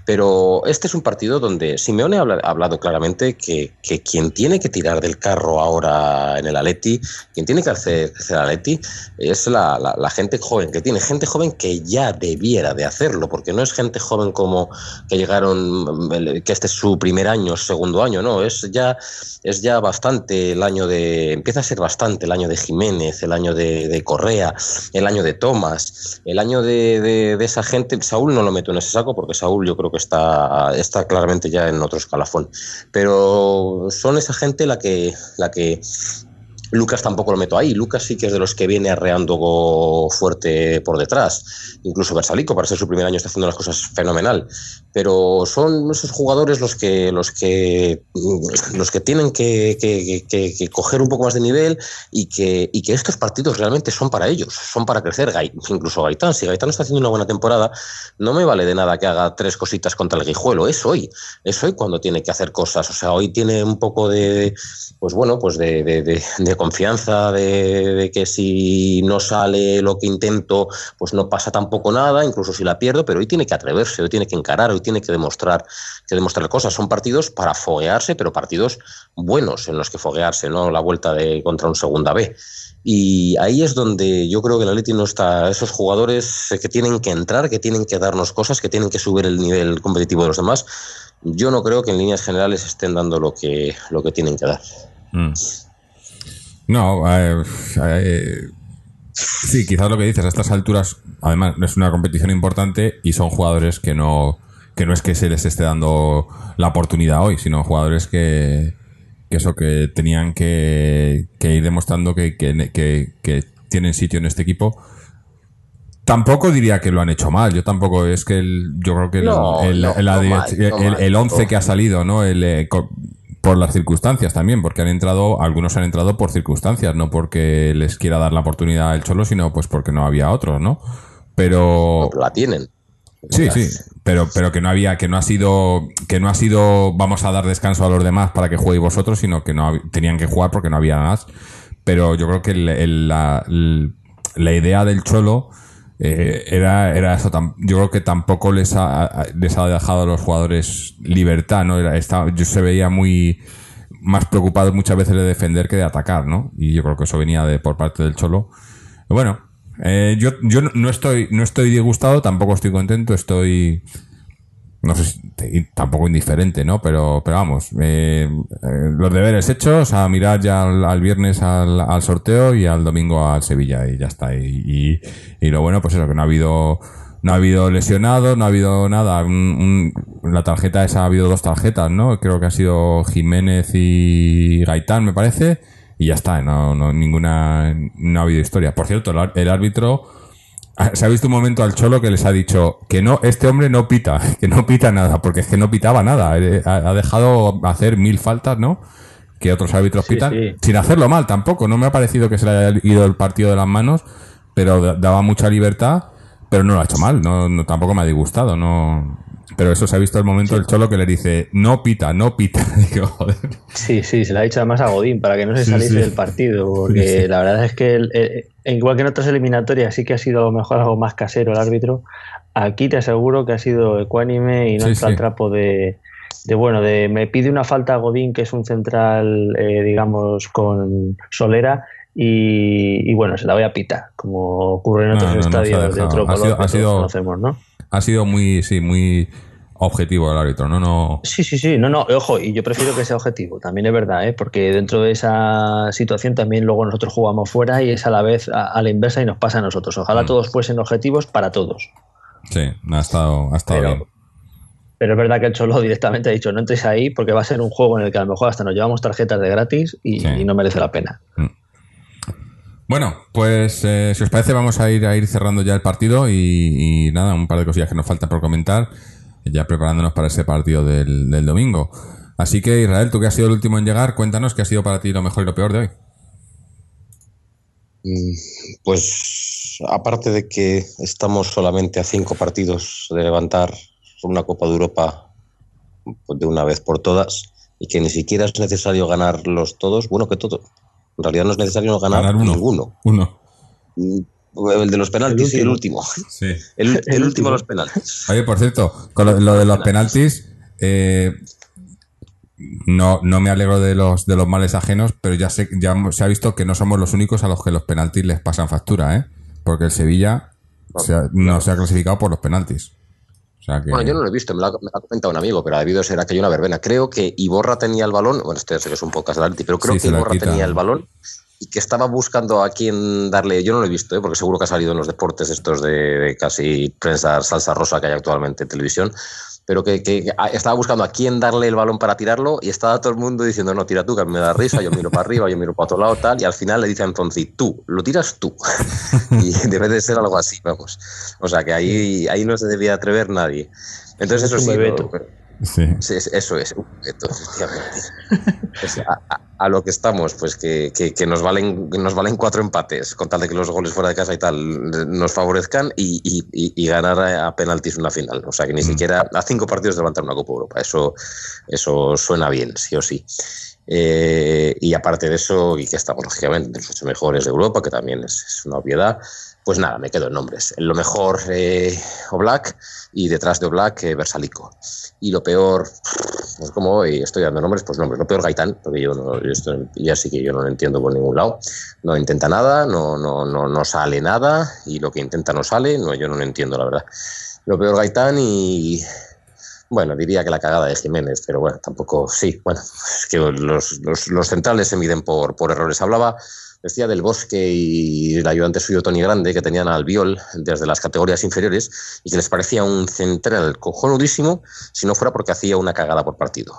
pero este es un partido donde Simeone ha hablado claramente que, que quien tiene que tirar del carro ahora en el Atleti, quien tiene que hacer crecer el Atleti es la, gente joven que tiene, gente joven que ya debiera de hacerlo, porque no es gente joven como que llegaron, que este es su primer año, segundo año, no, es ya, es ya bastante el año de, empieza a ser bastante el año de Jiménez, el año de, Correa, el año de Tomás, el año de, de- de esa gente, Saúl no lo meto en ese saco porque Saúl yo creo que está, está claramente ya en otro escalafón, pero son esa gente la que, la que Lucas tampoco lo meto ahí. Lucas sí que es de los que viene arreando fuerte por detrás. Incluso Versalico, para ser su primer año, está haciendo las cosas fenomenal. Pero son esos jugadores los que, los que, los que tienen que, coger un poco más de nivel y que, y que estos partidos realmente son para ellos, son para crecer. Incluso Gaitán, si Gaitán está haciendo una buena temporada, no me vale de nada que haga tres cositas contra el Guijuelo. Es hoy, es hoy cuando tiene que hacer cosas. O sea, hoy tiene un poco de, pues bueno, pues de- de confianza, de, de que si no sale lo que intento, pues no pasa tampoco nada, incluso si la pierdo, pero hoy tiene que atreverse, hoy tiene que encarar, hoy tiene que demostrar, que demostrar cosas. Son partidos para foguearse, pero partidos buenos en los que foguearse, no la vuelta de contra un segunda B. Y ahí es donde yo creo que el Atleti no está, esos jugadores que tienen que entrar, que tienen que darnos cosas, que tienen que subir el nivel competitivo de los demás. Yo no creo que en líneas generales estén dando lo que, lo que tienen que dar. Mm. No, eh, eh, sí, quizás lo que dices, a estas alturas, además, es una competición importante y son jugadores que no, que no es que se les esté dando la oportunidad hoy, sino jugadores que, que eso, que tenían que, que ir demostrando que, que, que- que tienen sitio en este equipo. Tampoco diría que lo han hecho mal. Yo tampoco es que el, yo creo que el, No, el, no, el- la no direc- mal, no el- mal, el 11 no. que ha salido, ¿no? El, eh, por las circunstancias también, porque han entrado, algunos han entrado por circunstancias, no porque les quiera dar la oportunidad al Cholo, sino pues porque no había otros, ¿no? Pero La tienen. sí, sí, pero pero que no había, que no ha sido, que no ha sido, vamos a dar descanso a los demás para que juguéis vosotros, sino que no tenían que jugar porque no había más. Pero yo creo que el- el- la, el- la idea del Cholo eh, era, era eso. Yo creo que tampoco les ha, les ha dejado a los jugadores libertad, ¿no? Estaba- yo se veía muy más preocupado muchas veces de defender que de atacar, ¿no? Y yo creo que eso venía de por parte del Cholo. Bueno, eh, yo, yo no estoy, no estoy disgustado, tampoco estoy contento, estoy no sé si tampoco indiferente, ¿no? Pero, pero vamos, eh, eh, los deberes hechos, a mirar ya al, al viernes al, al sorteo y al domingo al Sevilla y ya está. Y, y, y lo bueno, pues eso, que no ha habido, no ha habido lesionados, no ha habido nada. Un- un- la tarjeta esa ha habido dos tarjetas, ¿no? Creo que ha sido Jiménez y Gaitán, me parece. Y ya está, no, no, ninguna, no ha habido historia. Por cierto, el, árbitro, Se ha visto un momento al Cholo que les ha dicho que no, este hombre no pita, que no pita nada, porque es que no pitaba nada. Eh, Ha, ha dejado hacer mil faltas, ¿no? Que otros árbitros Sí, pitan, sí. sin hacerlo mal tampoco. No me ha parecido que se le haya ido el partido de las manos, pero da- daba mucha libertad, pero no lo ha hecho mal, no, no- tampoco me ha disgustado, no. Pero eso se ha visto el momento del Cholo que le dice, no pita, no pita. Digo, joder. Sí, sí, se lo ha dicho además a Godín para que no se saliese sí. del partido, porque la verdad es que el- eh, igual que en otras eliminatorias sí que ha sido a lo mejor algo más casero el árbitro, aquí te aseguro que ha sido ecuánime y no entra al trapo de, de, bueno, de me pide una falta a Godín, que es un central, eh, digamos, con Solera, y, y bueno, se la voy a pitar, como ocurre en otros no, no estadios de otro Ha color sido- que ha todos sido- conocemos, ¿no? Ha sido muy, sí, muy objetivo el árbitro, ¿no? no Sí, sí, sí, no, no, ojo, y yo prefiero que sea objetivo, también es verdad, ¿eh? porque dentro de esa situación también luego nosotros jugamos fuera y es a la vez a, a la inversa y nos pasa a nosotros. Ojalá Mm. todos fuesen objetivos para todos. sí, ha estado, ha estado Pero- bien. Pero es verdad que el Cholo directamente ha dicho, no entres ahí porque va a ser un juego en el que a lo mejor hasta nos llevamos tarjetas de gratis y, Sí. y no merece la pena. Bueno, pues eh, si os parece vamos a ir a ir cerrando ya el partido y, nada, un par de cosillas que nos faltan por comentar, ya preparándonos para ese partido del, del domingo. Así que Israel, tú que has sido el último en llegar, cuéntanos qué ha sido para ti lo mejor y lo peor de hoy. Mm, Pues aparte de que estamos solamente a cinco partidos de levantar una Copa de Europa de una vez por todas y que ni siquiera es necesario ganarlos todos, bueno que todo. En realidad no es necesario ganar, Ganar uno. ninguno. Uno. Mm, El de los penaltis, sí, el último. Sí. El, el El último último. de los penaltis. Oye, por cierto, con lo, lo de los penaltis, eh, no, no me alegro de los, de los males ajenos, pero ya, sé, ya se ha visto que no somos los únicos a los que los penaltis les pasan factura, ¿eh? Porque el Sevilla se ha- no se ha clasificado por los penaltis. O sea que... Bueno, yo no lo he visto, me lo, ha, me lo ha comentado un amigo, pero ha debido ser aquello una verbena. Creo que Iborra tenía el balón, bueno, este sé que es un podcast de Atleti, pero creo Sí, que Iborra tenía el balón y que estaba buscando a quién darle. Yo no lo he visto, ¿eh? porque seguro que ha salido en los deportes estos de, de casi prensa salsa rosa que hay actualmente en televisión. Pero que, que- que a- estaba buscando a quién darle el balón para tirarlo y estaba todo el mundo diciendo, no, tira tú, que me da risa, yo miro para arriba, yo miro para otro lado, tal, y al final le dice a Antonci, tú, lo tiras tú. y debe de ser algo así, vamos. O sea que ahí, ahí no se debía atrever nadie. Entonces Es eso sí. Sí. Sí, es- eso es, un reto, efectivamente. Pues a, a- a lo que estamos, pues que, que- que nos valen que nos valen cuatro empates, con tal de que los goles fuera de casa y tal nos favorezcan y, y- y- ganar a, penaltis una final. O sea que ni siquiera a cinco partidos de levantar una Copa Europa. Eso, eso suena bien, sí o sí. Eh, y aparte de eso, y que estamos lógicamente entre los ocho mejores de Europa, que también es, es una obviedad, pues nada, me quedo en nombres. Lo mejor eh, Oblak y detrás de Oblak eh, Versalico. Y lo peor, pues como hoy estoy dando nombres, pues nombres. Lo peor Gaitán, porque yo no, yo esto ya sí que yo no lo entiendo por ningún lado. No intenta nada, no, no, no, no sale nada, y lo que intenta no sale, no, yo no lo entiendo, la verdad. Lo peor Gaitán y, bueno, diría que la cagada de Jiménez, pero bueno, tampoco, sí, bueno, es que los, los, los centrales se miden por, por errores. Hablaba, decía del Bosque y el ayudante suyo Tony Grande, que tenían al Viol desde las categorías inferiores y que les parecía un central cojonudísimo si no fuera porque hacía una cagada por partido.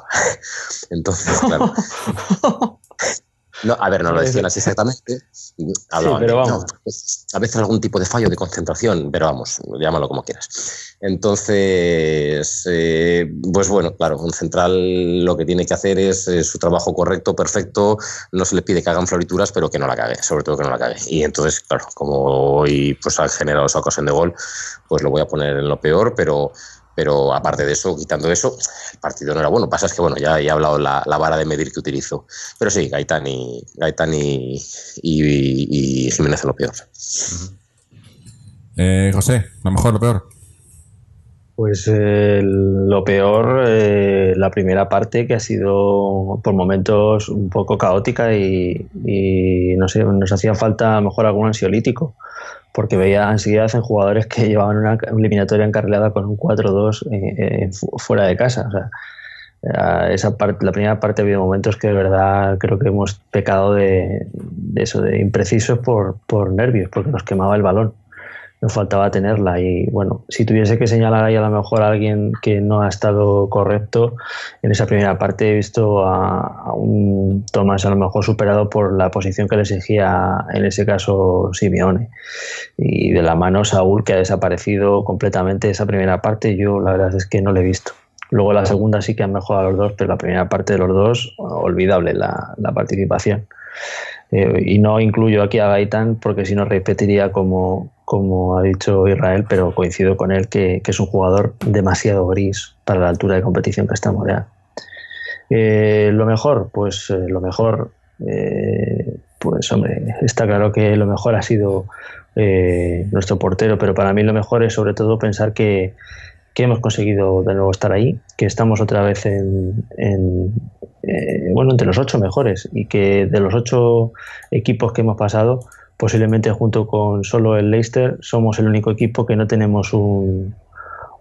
Entonces, claro. No, a ver, no lo decían así exactamente. Hablaban pero vamos. no, pues, a veces algún tipo de fallo de concentración, pero vamos, llámalo como quieras. Entonces, eh, pues bueno, claro, un central lo que tiene que hacer es eh, su trabajo correcto, perfecto, no se le pide que hagan florituras, pero que no la cague, sobre todo que no la cague. Y entonces, claro, como hoy pues, ha generado esa ocasión de gol, pues lo voy a poner en lo peor, pero, pero aparte de eso, quitando eso, el partido no era bueno. Pasa es que, bueno, ya he hablado la, la vara de medir que utilizo. Pero sí, Gaitán y, Gaitán y, y, y Jiménez lo peor. Eh, José, lo mejor, lo peor. Pues eh, lo peor, eh, la primera parte que ha sido por momentos un poco caótica y, y no sé, nos hacía falta a lo mejor algún ansiolítico, porque veía ansiedad en jugadores que llevaban una eliminatoria encarrilada con un 4-2 eh, eh, fu- fuera de casa. O sea, esa parte, la primera parte ha habido momentos que de verdad creo que hemos pecado de, de eso, de imprecisos por, por nervios, porque nos quemaba el balón nos faltaba tenerla. Y bueno, si tuviese que señalar ahí a lo mejor a alguien que no ha estado correcto en esa primera parte he visto a, a un Tomás a lo mejor superado por la posición que le exigía en ese caso Simeone. Y de la mano Saúl que ha desaparecido completamente esa primera parte yo la verdad es que no le he visto. Luego la segunda sí que han mejorado los dos pero la primera parte de los dos olvidable la, la participación eh, y no incluyo aquí a Gaitán porque si no repetiría como, como ha dicho Israel, pero coincido con él que, es un jugador demasiado gris para la altura de competición que estamos ya. Eh, lo mejor, pues eh, lo mejor, eh, pues hombre, está claro que lo mejor ha sido nuestro portero, pero para mí lo mejor es sobre todo pensar que, que hemos conseguido de nuevo estar ahí, que estamos otra vez en, eh, bueno, entre los ocho mejores y que de los ocho equipos que hemos pasado, posiblemente junto con solo el Leicester, somos el único equipo que no tenemos un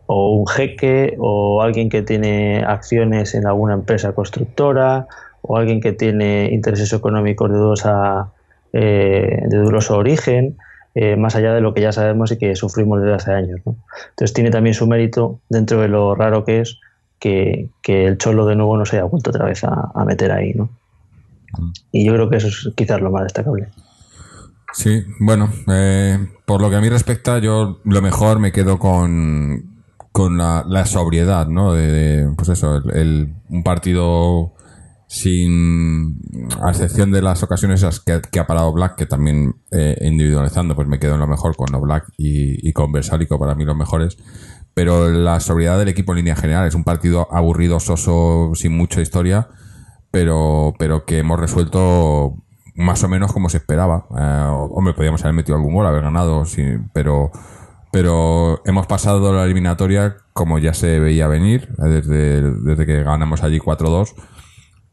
o un jeque o alguien que tiene acciones en alguna empresa constructora o alguien que tiene intereses económicos de dudosa, eh, de dudoso origen, eh, más allá de lo que ya sabemos y que sufrimos desde hace años. ¿no? Entonces tiene también su mérito dentro de lo raro que es que, que el Cholo de nuevo no se haya vuelto otra vez a, meter ahí. ¿no? Y yo creo que eso es quizás lo más destacable. Sí, bueno, eh, por lo que a mí respecta, yo lo mejor me quedo con, con la, sobriedad, ¿no? De, de, pues eso, el, el- un partido sin, a excepción de las ocasiones esas que, que ha parado Black, que también eh, individualizando, pues me quedo en lo mejor con Black y, y con Versálico, para mí los mejores. Pero la sobriedad del equipo en línea general es un partido aburrido, soso, sin mucha historia, pero, pero que hemos resuelto más o menos como se esperaba. Eh, hombre, podríamos haber metido algún gol, haber ganado, sí, pero, pero hemos pasado la eliminatoria como ya se veía venir, desde, desde que ganamos allí 4-2.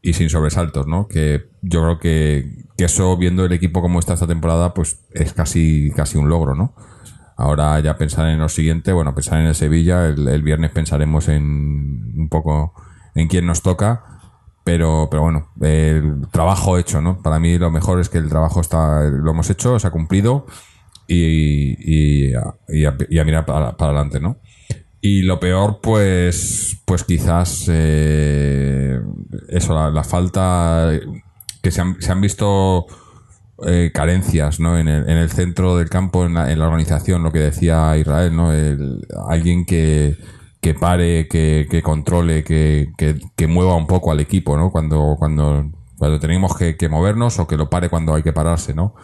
Y sin sobresaltos, ¿no? Que yo creo que, eso, viendo el equipo como está esta temporada, pues es casi, casi un logro, ¿no? Ahora ya pensar en lo siguiente, bueno, pensar en el Sevilla, el, viernes pensaremos en un poco en quién nos toca, pero, pero bueno, el trabajo hecho, ¿no? Para mí lo mejor es que el trabajo está, lo hemos hecho, se ha cumplido y, y, y a mirar para, para adelante, ¿no? Y lo peor, pues, pues quizás eh, eso, la, la falta que se han, se han visto eh, carencias, ¿no? En el, en el centro del campo, en la, organización, lo que decía Israel, ¿no? El- alguien que, que pare, que, que controle, que, que, mueva un poco al equipo, ¿no? Cuando, cuando, cuando tenemos que, movernos o que lo pare cuando hay que pararse, ¿no?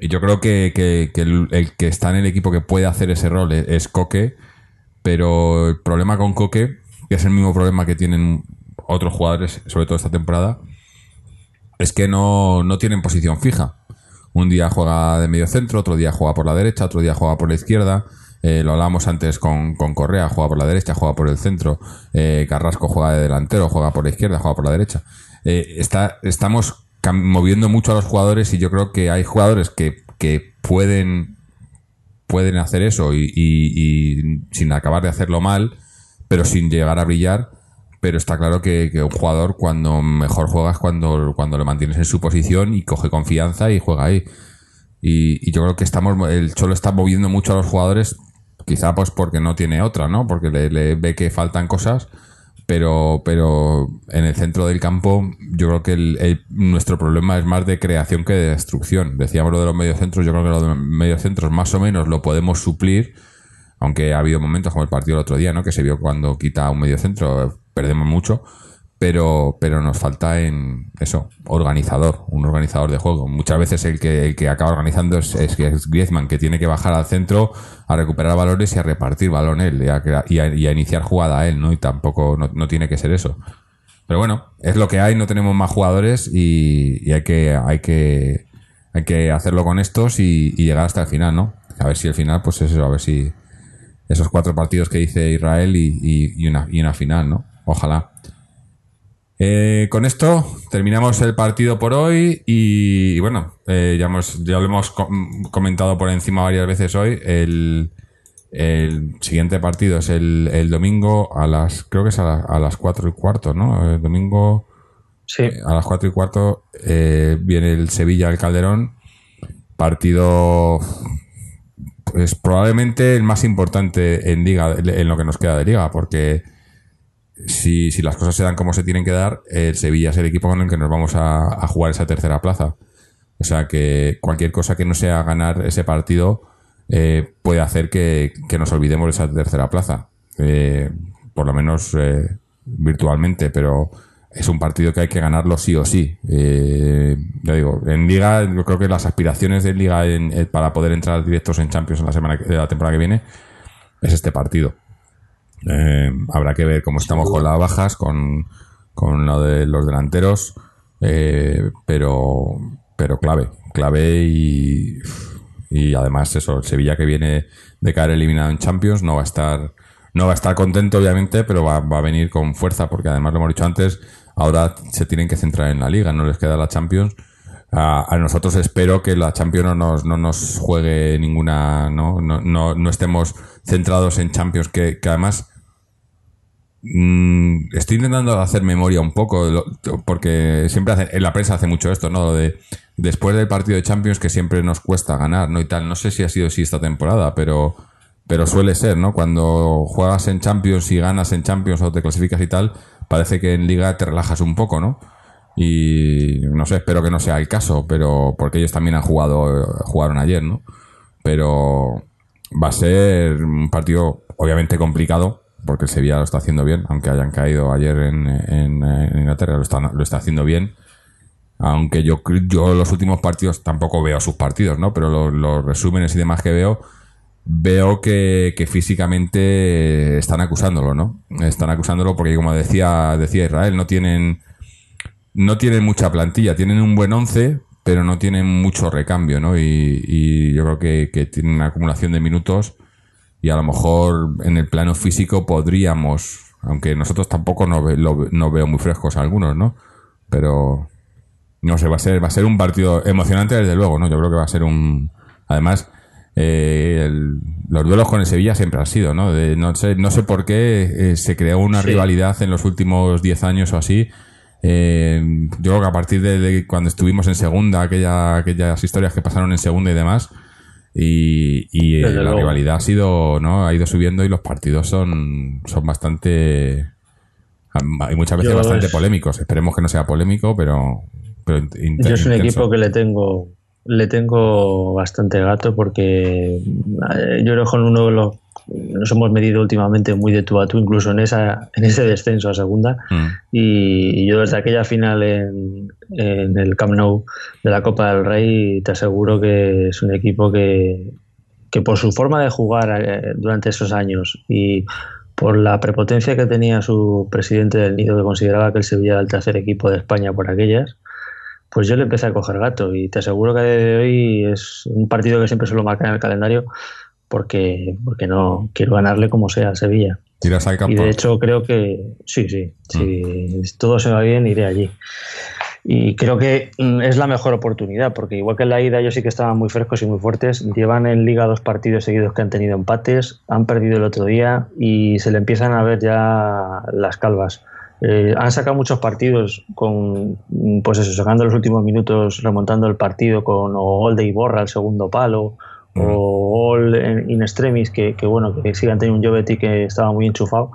Y yo creo que, que- el que está en el equipo que puede hacer ese rol es, es Coque, pero el problema con Coque, que es el mismo problema que tienen otros jugadores, sobre todo esta temporada, es que no, no tienen posición fija. Un día juega de medio centro, otro día juega por la derecha, otro día juega por la izquierda. Eh, lo hablábamos antes con, con Correa, juega por la derecha, juega por el centro. Eh, Carrasco juega de delantero, juega por la izquierda, juega por la derecha. Eh, está, estamos moviendo mucho a los jugadores y yo creo que hay jugadores que, que pueden, pueden hacer eso y, y- y sin acabar de hacerlo mal, pero sin llegar a brillar. Pero está claro que, un jugador cuando mejor juega es cuando, cuando lo mantienes en su posición y coge confianza y juega ahí. Y, y yo creo que estamos, el Cholo está moviendo mucho a los jugadores, quizá pues porque no tiene otra, ¿no? Porque le ve que faltan cosas, pero, pero en el centro del campo yo creo que el- el- nuestro problema es más de creación que de destrucción. Decíamos lo de los mediocentros, yo creo que los mediocentros más o menos lo podemos suplir, aunque ha habido momentos como el partido del otro día, ¿no? Que se vio cuando quita un mediocentro, perdemos mucho, pero, pero nos falta en eso, organizador, un organizador de juego. Muchas veces el que, el que acaba organizando es, es, Griezmann, que tiene que bajar al centro a recuperar valores y a repartir balón él, y a, a- a iniciar jugada él, ¿no? Y tampoco, no, no tiene que ser eso. Pero bueno, es lo que hay, no tenemos más jugadores y, hay que, hay que, hay que hacerlo con estos y, llegar hasta el final, ¿no? A ver si el final, pues es eso, a ver si esos cuatro partidos que dice Israel y- y una, y una final, ¿no? Ojalá. Eh, con esto terminamos el partido por hoy y, y bueno, eh, ya, hemos, ya lo hemos com- comentado por encima varias veces hoy. El, el siguiente partido es el, el domingo a las, creo que es a, la- a las cuatro y cuarto, ¿no? El domingo Sí, a las cuatro y cuarto eh, viene el Sevilla al Calderón. Partido, pues probablemente el más importante en liga, en lo que nos queda de liga, porque si, si las cosas se dan como se tienen que dar, el Sevilla es el equipo con el que nos vamos a, jugar esa tercera plaza. O sea que cualquier cosa que no sea ganar ese partido eh, puede hacer que, nos olvidemos de esa tercera plaza. Eh, por lo menos eh, virtualmente, pero es un partido que hay que ganarlo sí o sí. Eh, ya digo, en Liga, yo creo que las aspiraciones de Liga en- eh, para poder entrar directos en Champions en la semana que- la temporada que viene es este partido. Eh, habrá que ver cómo estamos con las bajas, con, con lo de los delanteros, eh, pero, pero clave, clave y, y además eso, el Sevilla que viene de caer eliminado en Champions no va a estar, no va a estar contento obviamente, pero va, va a venir con fuerza porque además lo hemos dicho antes, ahora se tienen que centrar en la liga, no les queda la Champions. A, a nosotros espero que la Champions no nos, no nos juegue ninguna, no, no, no, no estemos centrados en Champions, que, que además estoy intentando hacer memoria un poco, porque siempre hace- en la prensa hace mucho esto, ¿no? De después del partido de Champions que siempre nos cuesta ganar, ¿no? Y tal. No sé si ha sido así esta temporada, pero, pero suele ser, ¿no? Cuando juegas en Champions y ganas en Champions o te clasificas y tal, parece que en Liga te relajas un poco, ¿no? Y no sé, espero que no sea el caso, pero porque ellos también han jugado, jugaron ayer, ¿no? Pero va a ser un partido obviamente complicado, porque Sevilla lo está haciendo bien, aunque hayan caído ayer en, en, Inglaterra, lo está, lo está haciendo bien. Aunque yo, yo los últimos partidos tampoco veo sus partidos, ¿no? Pero los, resúmenes y demás que veo, veo que, físicamente están acusándolo, ¿no? Están acusándolo porque, como decía, decía Israel, no tienen, no tienen mucha plantilla, tienen un buen once, pero no tienen mucho recambio, ¿no? Y, yo creo que tienen una acumulación de minutos y a lo mejor en el plano físico podríamos, aunque nosotros tampoco no, ve- lo- no veo muy frescos algunos, ¿no? pero no sé, va a ser, va a ser un partido emocionante desde luego, ¿no? Yo creo que va a ser un, además, eh, el- los duelos con el Sevilla siempre han sido, ¿no? De- no sé, no sé por qué eh, se creó una Sí. rivalidad en los últimos 10 años o así. Eh, yo creo que a partir de, de cuando estuvimos en segunda, aquella, aquellas historias que pasaron en segunda y demás, y, y, eh, la luego. rivalidad ha sido, ¿no? Ha ido subiendo y los partidos son, son bastante, hay muchas veces Yo bastante es- polémicos. Esperemos que no sea polémico, pero, pero Yo es un intenso. equipo que le tengo le tengo bastante gato porque eh, yo creo con uno de los nos hemos medido últimamente muy de tú a tú, incluso en esa en ese descenso a segunda. Mm. Y, y yo desde aquella final en, en el Camp Nou de la Copa del Rey te aseguro que es un equipo que, que por su forma de jugar eh, durante esos años y por la prepotencia que tenía su presidente del Nido, que consideraba que el Sevilla era el tercer equipo de España por aquellas, pues yo le empecé a coger gato y te aseguro que a día de hoy es un partido que siempre suelo marcar en el calendario porque, porque no quiero ganarle como sea al Sevilla. Tiras al Y campo. de hecho creo que sí, sí, si todo se va bien iré allí. Y creo que mm, es la mejor oportunidad, porque igual que en la ida ellos sí que estaban muy frescos y muy fuertes, llevan en liga dos partidos seguidos que han tenido empates, han perdido el otro día y se le empiezan a ver ya las calvas. Eh, han sacado muchos partidos con, mm, pues eso, sacando los últimos minutos, remontando el partido con o gol de Iborra al segundo palo, o gol en- in extremis, que, que bueno, que sigan teniendo un Jovetic que estaba muy enchufado,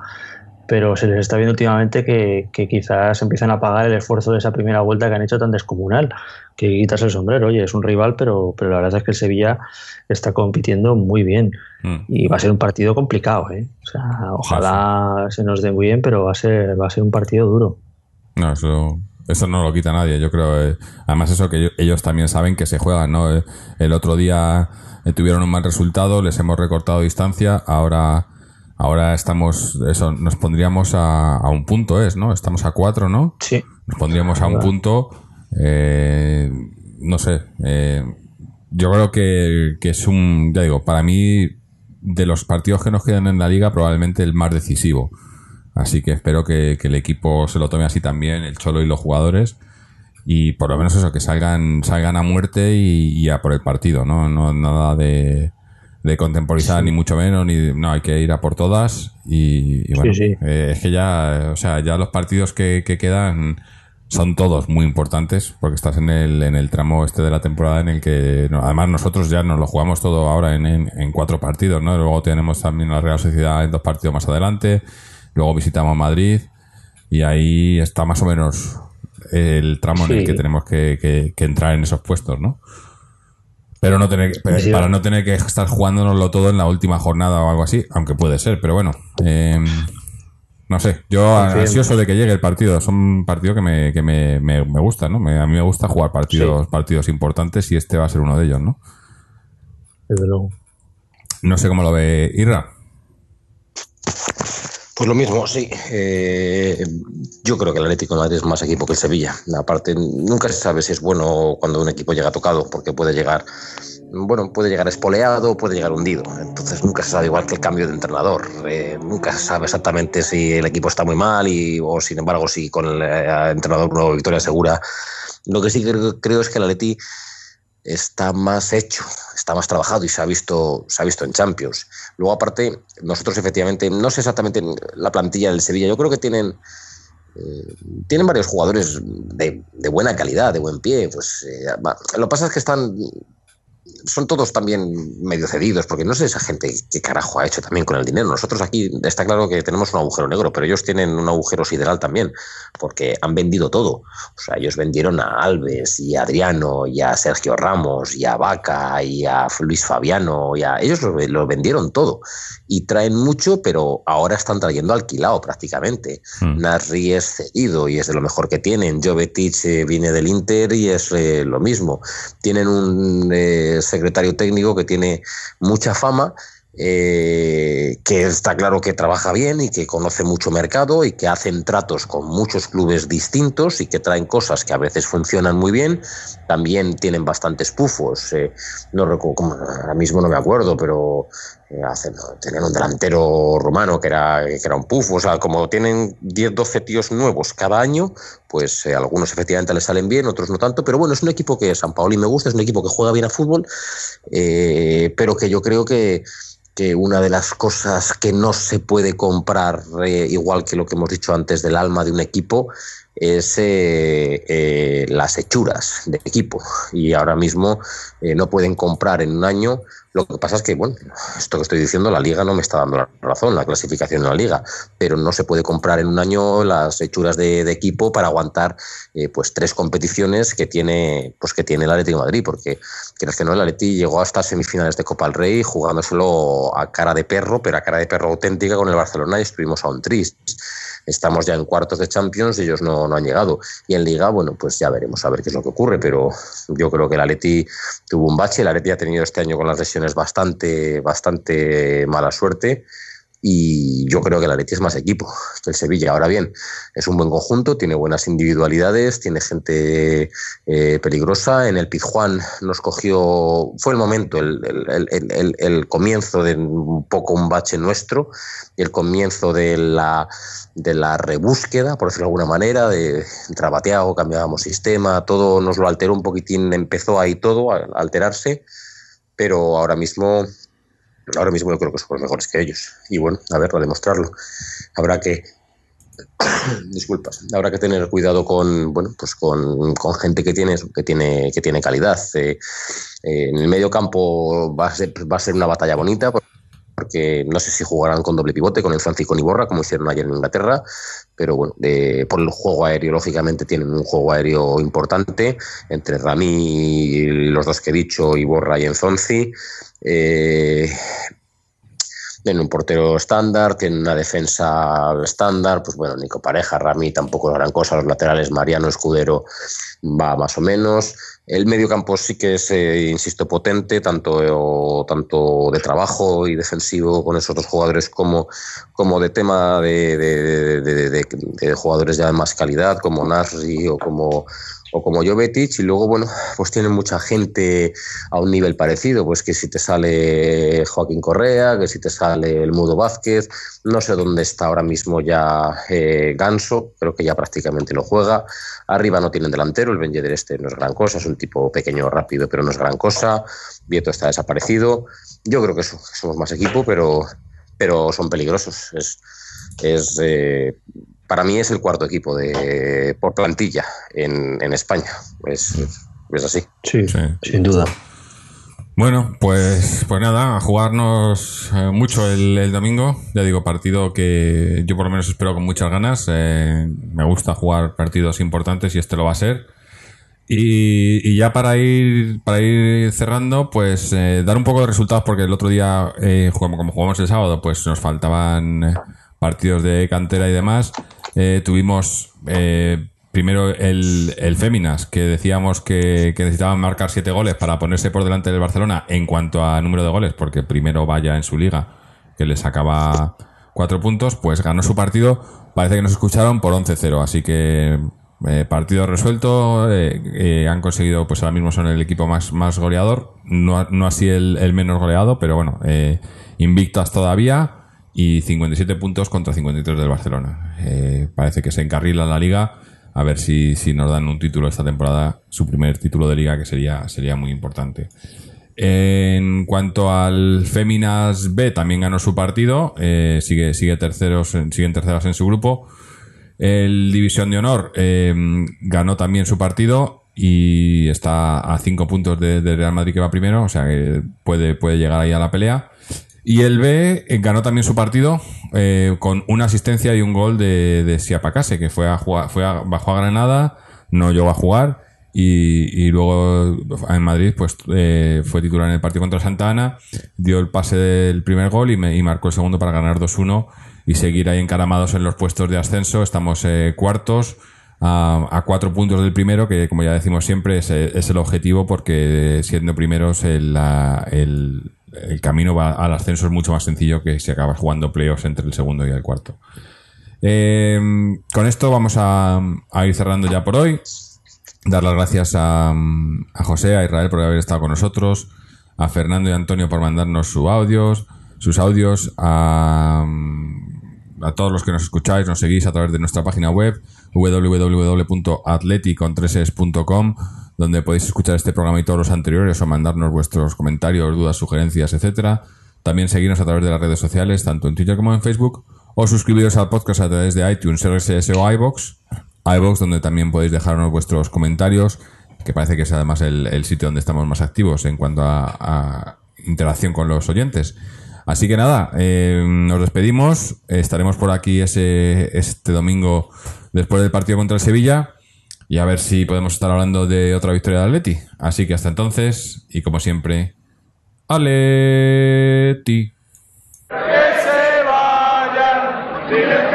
pero se les está viendo últimamente que, que quizás empiezan a pagar el esfuerzo de esa primera vuelta que han hecho tan descomunal, que quitas el sombrero, oye, es un rival, pero, pero la verdad es que el Sevilla está compitiendo muy bien Mm. y va a ser un partido complicado, ¿eh? O sea, ojalá se nos dé muy bien, pero va a ser, va a ser un partido duro. No, eso, eso no lo quita nadie, yo creo. eh, además, eso que ellos, también saben que se juegan, ¿no? Eh, el otro día eh, tuvieron un mal resultado, les hemos recortado distancia, ahora ahora estamos, eso, nos pondríamos a, a un punto, es, ¿no? Estamos a cuatro, ¿no? Sí. Nos pondríamos a un punto, eh, no sé, eh, yo creo que, que es un, ya digo, para mí, de los partidos que nos quedan en la liga, probablemente el más decisivo. Así que espero que, que el equipo se lo tome así también, el Cholo y los jugadores. Y por lo menos eso, que salgan, salgan a muerte y, y a por el partido, ¿no? no nada de, de contemporizar, ni mucho menos, ni no, hay que ir a por todas. Y, y bueno, sí. eh, es que ya, o sea, ya los partidos que, que quedan son todos muy importantes, porque estás en el, en el tramo este de la temporada en el que, no, además nosotros ya nos lo jugamos todo ahora en, en, en cuatro partidos, ¿no? Luego tenemos también la Real Sociedad en dos partidos más adelante, luego visitamos Madrid y ahí está más o menos el tramo en el que tenemos que, que- que entrar en esos puestos, ¿no? Pero no tener, pero Sí. para no tener que estar jugándonoslo todo en la última jornada o algo así, aunque puede ser, pero bueno. eh, no sé, yo ansioso de que llegue el partido. Son un partido que me, que me, me, me gusta, ¿no? Me- a mí me gusta jugar partidos, partidos importantes y este va a ser uno de ellos, ¿no? Desde luego. No sé cómo lo ve Irra. Pues lo mismo, sí. Eh, yo creo que el Atlético de Madrid es más equipo que el Sevilla. Aparte, nunca se sabe si es bueno cuando un equipo llega tocado, porque puede llegar, bueno, puede llegar espoleado, puede llegar hundido. Entonces nunca se sabe igual que el cambio de entrenador. Eh, nunca se sabe exactamente si el equipo está muy mal y, o sin embargo si con el eh, entrenador una victoria segura. Lo que sí creo, creo es que el Atleti está más hecho, está más trabajado y se ha visto, se ha visto en Champions. Luego, aparte, nosotros efectivamente, no sé exactamente la plantilla del Sevilla, yo creo que tienen, eh, tienen varios jugadores de, buena calidad, de buen pie. Pues eh, lo que pasa es que están. Son todos también medio cedidos, porque no sé esa gente qué carajo ha hecho también con el dinero. Nosotros aquí está claro que tenemos un agujero negro, pero ellos tienen un agujero sideral también, porque han vendido todo. O sea, ellos vendieron a Alves y a Adriano y a Sergio Ramos y a Vaca y a Luis Fabiano y a ellos lo, lo vendieron todo y traen mucho, pero ahora están trayendo alquilado prácticamente. Mm. Nasri es cedido y es de lo mejor que tienen. Jovetic eh, viene del Inter y es eh, lo mismo. Tienen un eh, secretario técnico que tiene mucha fama. eh, que está claro que trabaja bien y que conoce mucho mercado y que hacen tratos con muchos clubes distintos y que traen cosas que a veces funcionan muy bien. También tienen bastantes pufos. eh, no recuerdo, ahora mismo no me acuerdo, pero tenían un delantero rumano que era, que era un pufo, o sea, como tienen 10, 12 tíos nuevos cada año, pues eh, algunos efectivamente les salen bien, otros no tanto, pero bueno, es un equipo que San Paoli me gusta, es un equipo que juega bien a fútbol, eh, pero que yo creo que, que una de las cosas que no se puede comprar, eh, igual que lo que hemos dicho antes del alma de un equipo, es eh, eh, las hechuras de equipo. Y ahora mismo eh, no pueden comprar en un año. Lo que pasa es que, bueno, esto que estoy diciendo, la liga no me está dando la razón, la clasificación en la liga, pero no se puede comprar en un año las hechuras de, de equipo para aguantar eh, pues tres competiciones que tiene, pues que tiene el Atlético de Madrid, porque quieras que no, el Atleti llegó hasta semifinales de Copa del Rey jugándoselo a cara de perro, pero a cara de perro auténtica con el Barcelona y estuvimos a un triste. Estamos ya en cuartos de Champions ellos no, no han llegado. Y en Liga, bueno, pues ya veremos a ver qué es lo que ocurre, pero yo creo que el Atleti tuvo un bache, el Atleti ha tenido este año con las lesiones bastante, bastante mala suerte y yo creo que el Atleti es más equipo que el Sevilla. Ahora bien, es un buen conjunto, tiene buenas individualidades, tiene gente eh, peligrosa. En el Pizjuán nos cogió, fue el momento, el, el- el- el- comienzo de un poco un bache nuestro, el comienzo de la, de la rebúsqueda, por decirlo de alguna manera, de entraba Thiago, cambiábamos sistema, todo nos lo alteró un poquitín, empezó ahí todo a alterarse, pero ahora mismo ahora mismo yo creo que somos mejores que ellos. Y bueno, a ver, a demostrarlo. Habrá que. Disculpas, habrá que tener cuidado con, bueno, pues con, con gente que tiene, que tiene, que tiene calidad. Eh, eh, en el medio campo va a, ser, va a ser una batalla bonita no sé si jugarán con doble pivote, con el Francis con Iborra, como hicieron ayer en Inglaterra, pero bueno, por el juego aéreo, lógicamente tienen un juego aéreo importante, entre Rami y los dos que he dicho, Iborra y Enzonzi. Eh, tienen un portero estándar, tienen una defensa estándar, pues bueno, Nico Pareja, Rami tampoco es gran cosa, los laterales Mariano Escudero va más o menos. El medio campo sí que es, eh, insisto, potente, tanto, tanto de trabajo y defensivo con esos dos jugadores como, como de tema de, de- de- de- jugadores ya de más calidad, como Nasri o como, o como Jovetic, y luego, bueno, pues tienen mucha gente a un nivel parecido, pues que si te sale Joaquín Correa, que si te sale el Mudo Vázquez, no sé dónde está ahora mismo ya eh, Ganso, creo que ya prácticamente lo juega. Arriba no tienen delantero, el Ben Yedder este no es gran cosa, es un tipo pequeño, rápido, pero no es gran cosa. Vieto está desaparecido. Yo creo que, somos más equipo, pero, pero son peligrosos. Es, es eh, para mí es el cuarto equipo de, por plantilla en, en España. Es, es así. Sí, Sí. sin duda. Bueno, pues, pues nada, a jugarnos eh, mucho el, el domingo. Ya digo, partido que yo por lo menos espero con muchas ganas. Eh, me gusta jugar partidos importantes y este lo va a ser. Y, y ya para ir, para ir cerrando, pues eh, dar un poco de resultados, porque el otro día, eh, jugamos- como jugamos el sábado, pues nos faltaban eh, partidos de cantera y demás. Eh, tuvimos eh, primero el, el Féminas, que decíamos que, que necesitaban marcar siete goles para ponerse por delante del Barcelona en cuanto a número de goles, porque primero vaya en su liga, que le sacaba cuatro puntos, pues ganó su partido. Parece que nos escucharon por 11-0, así que eh, partido resuelto. eh, eh, han conseguido, pues ahora mismo son el equipo más, más goleador. No, no así el, el menos goleado, pero bueno, eh, invictas todavía y 57 puntos contra 53 del Barcelona. Parece que se encarrila la liga. A ver si, si nos dan un título esta temporada, su primer título de liga, que sería, sería muy importante. En cuanto al Féminas B, también ganó su partido. sigue, sigue terceros, en- siguen terceras en su grupo. El División de Honor eh, ganó también su partido y está a cinco puntos de, Real Madrid que va primero, o sea que puede, puede llegar ahí a la pelea. Y el B eh, ganó también su partido eh, con una asistencia y un gol de, de Siapacase, que fue a jugar, fue a, bajó a Granada, no llegó a jugar. Y, y luego en Madrid pues eh, fue titular en el partido contra Santa Ana, dio el pase del primer gol y, me- y marcó el segundo para ganar 2-1 y seguir ahí encaramados en los puestos de ascenso. Estamos eh, cuartos a, cuatro puntos del primero, que como ya decimos siempre es, eh, el objetivo porque siendo primeros el, el- camino al ascenso es mucho más sencillo que si acabas jugando playoffs entre el segundo y el cuarto. Eh, con esto vamos a, ir cerrando ya por hoy. Dar las gracias a, a José, a Israel por haber estado con nosotros, a Fernando y Antonio por mandarnos sus audios, sus audios, a, a todos los que nos escucháis, nos seguís a través de nuestra página web www.atleticontreses.com donde podéis escuchar este programa y todos los anteriores o mandarnos vuestros comentarios, dudas, sugerencias, etcétera. También seguirnos a través de las redes sociales, tanto en Twitter como en Facebook, o suscribiros al podcast a través de iTunes, RSS o iBox, iBox donde también podéis dejarnos vuestros comentarios, que parece que es además el, sitio donde estamos más activos en cuanto a interacción con los oyentes. Así que nada, eh, nos despedimos. Estaremos por aquí ese, este domingo después del partido contra el Sevilla y a ver si podemos estar hablando de otra victoria del Atleti. Así que hasta entonces, y como siempre, Atleti. que se vayan.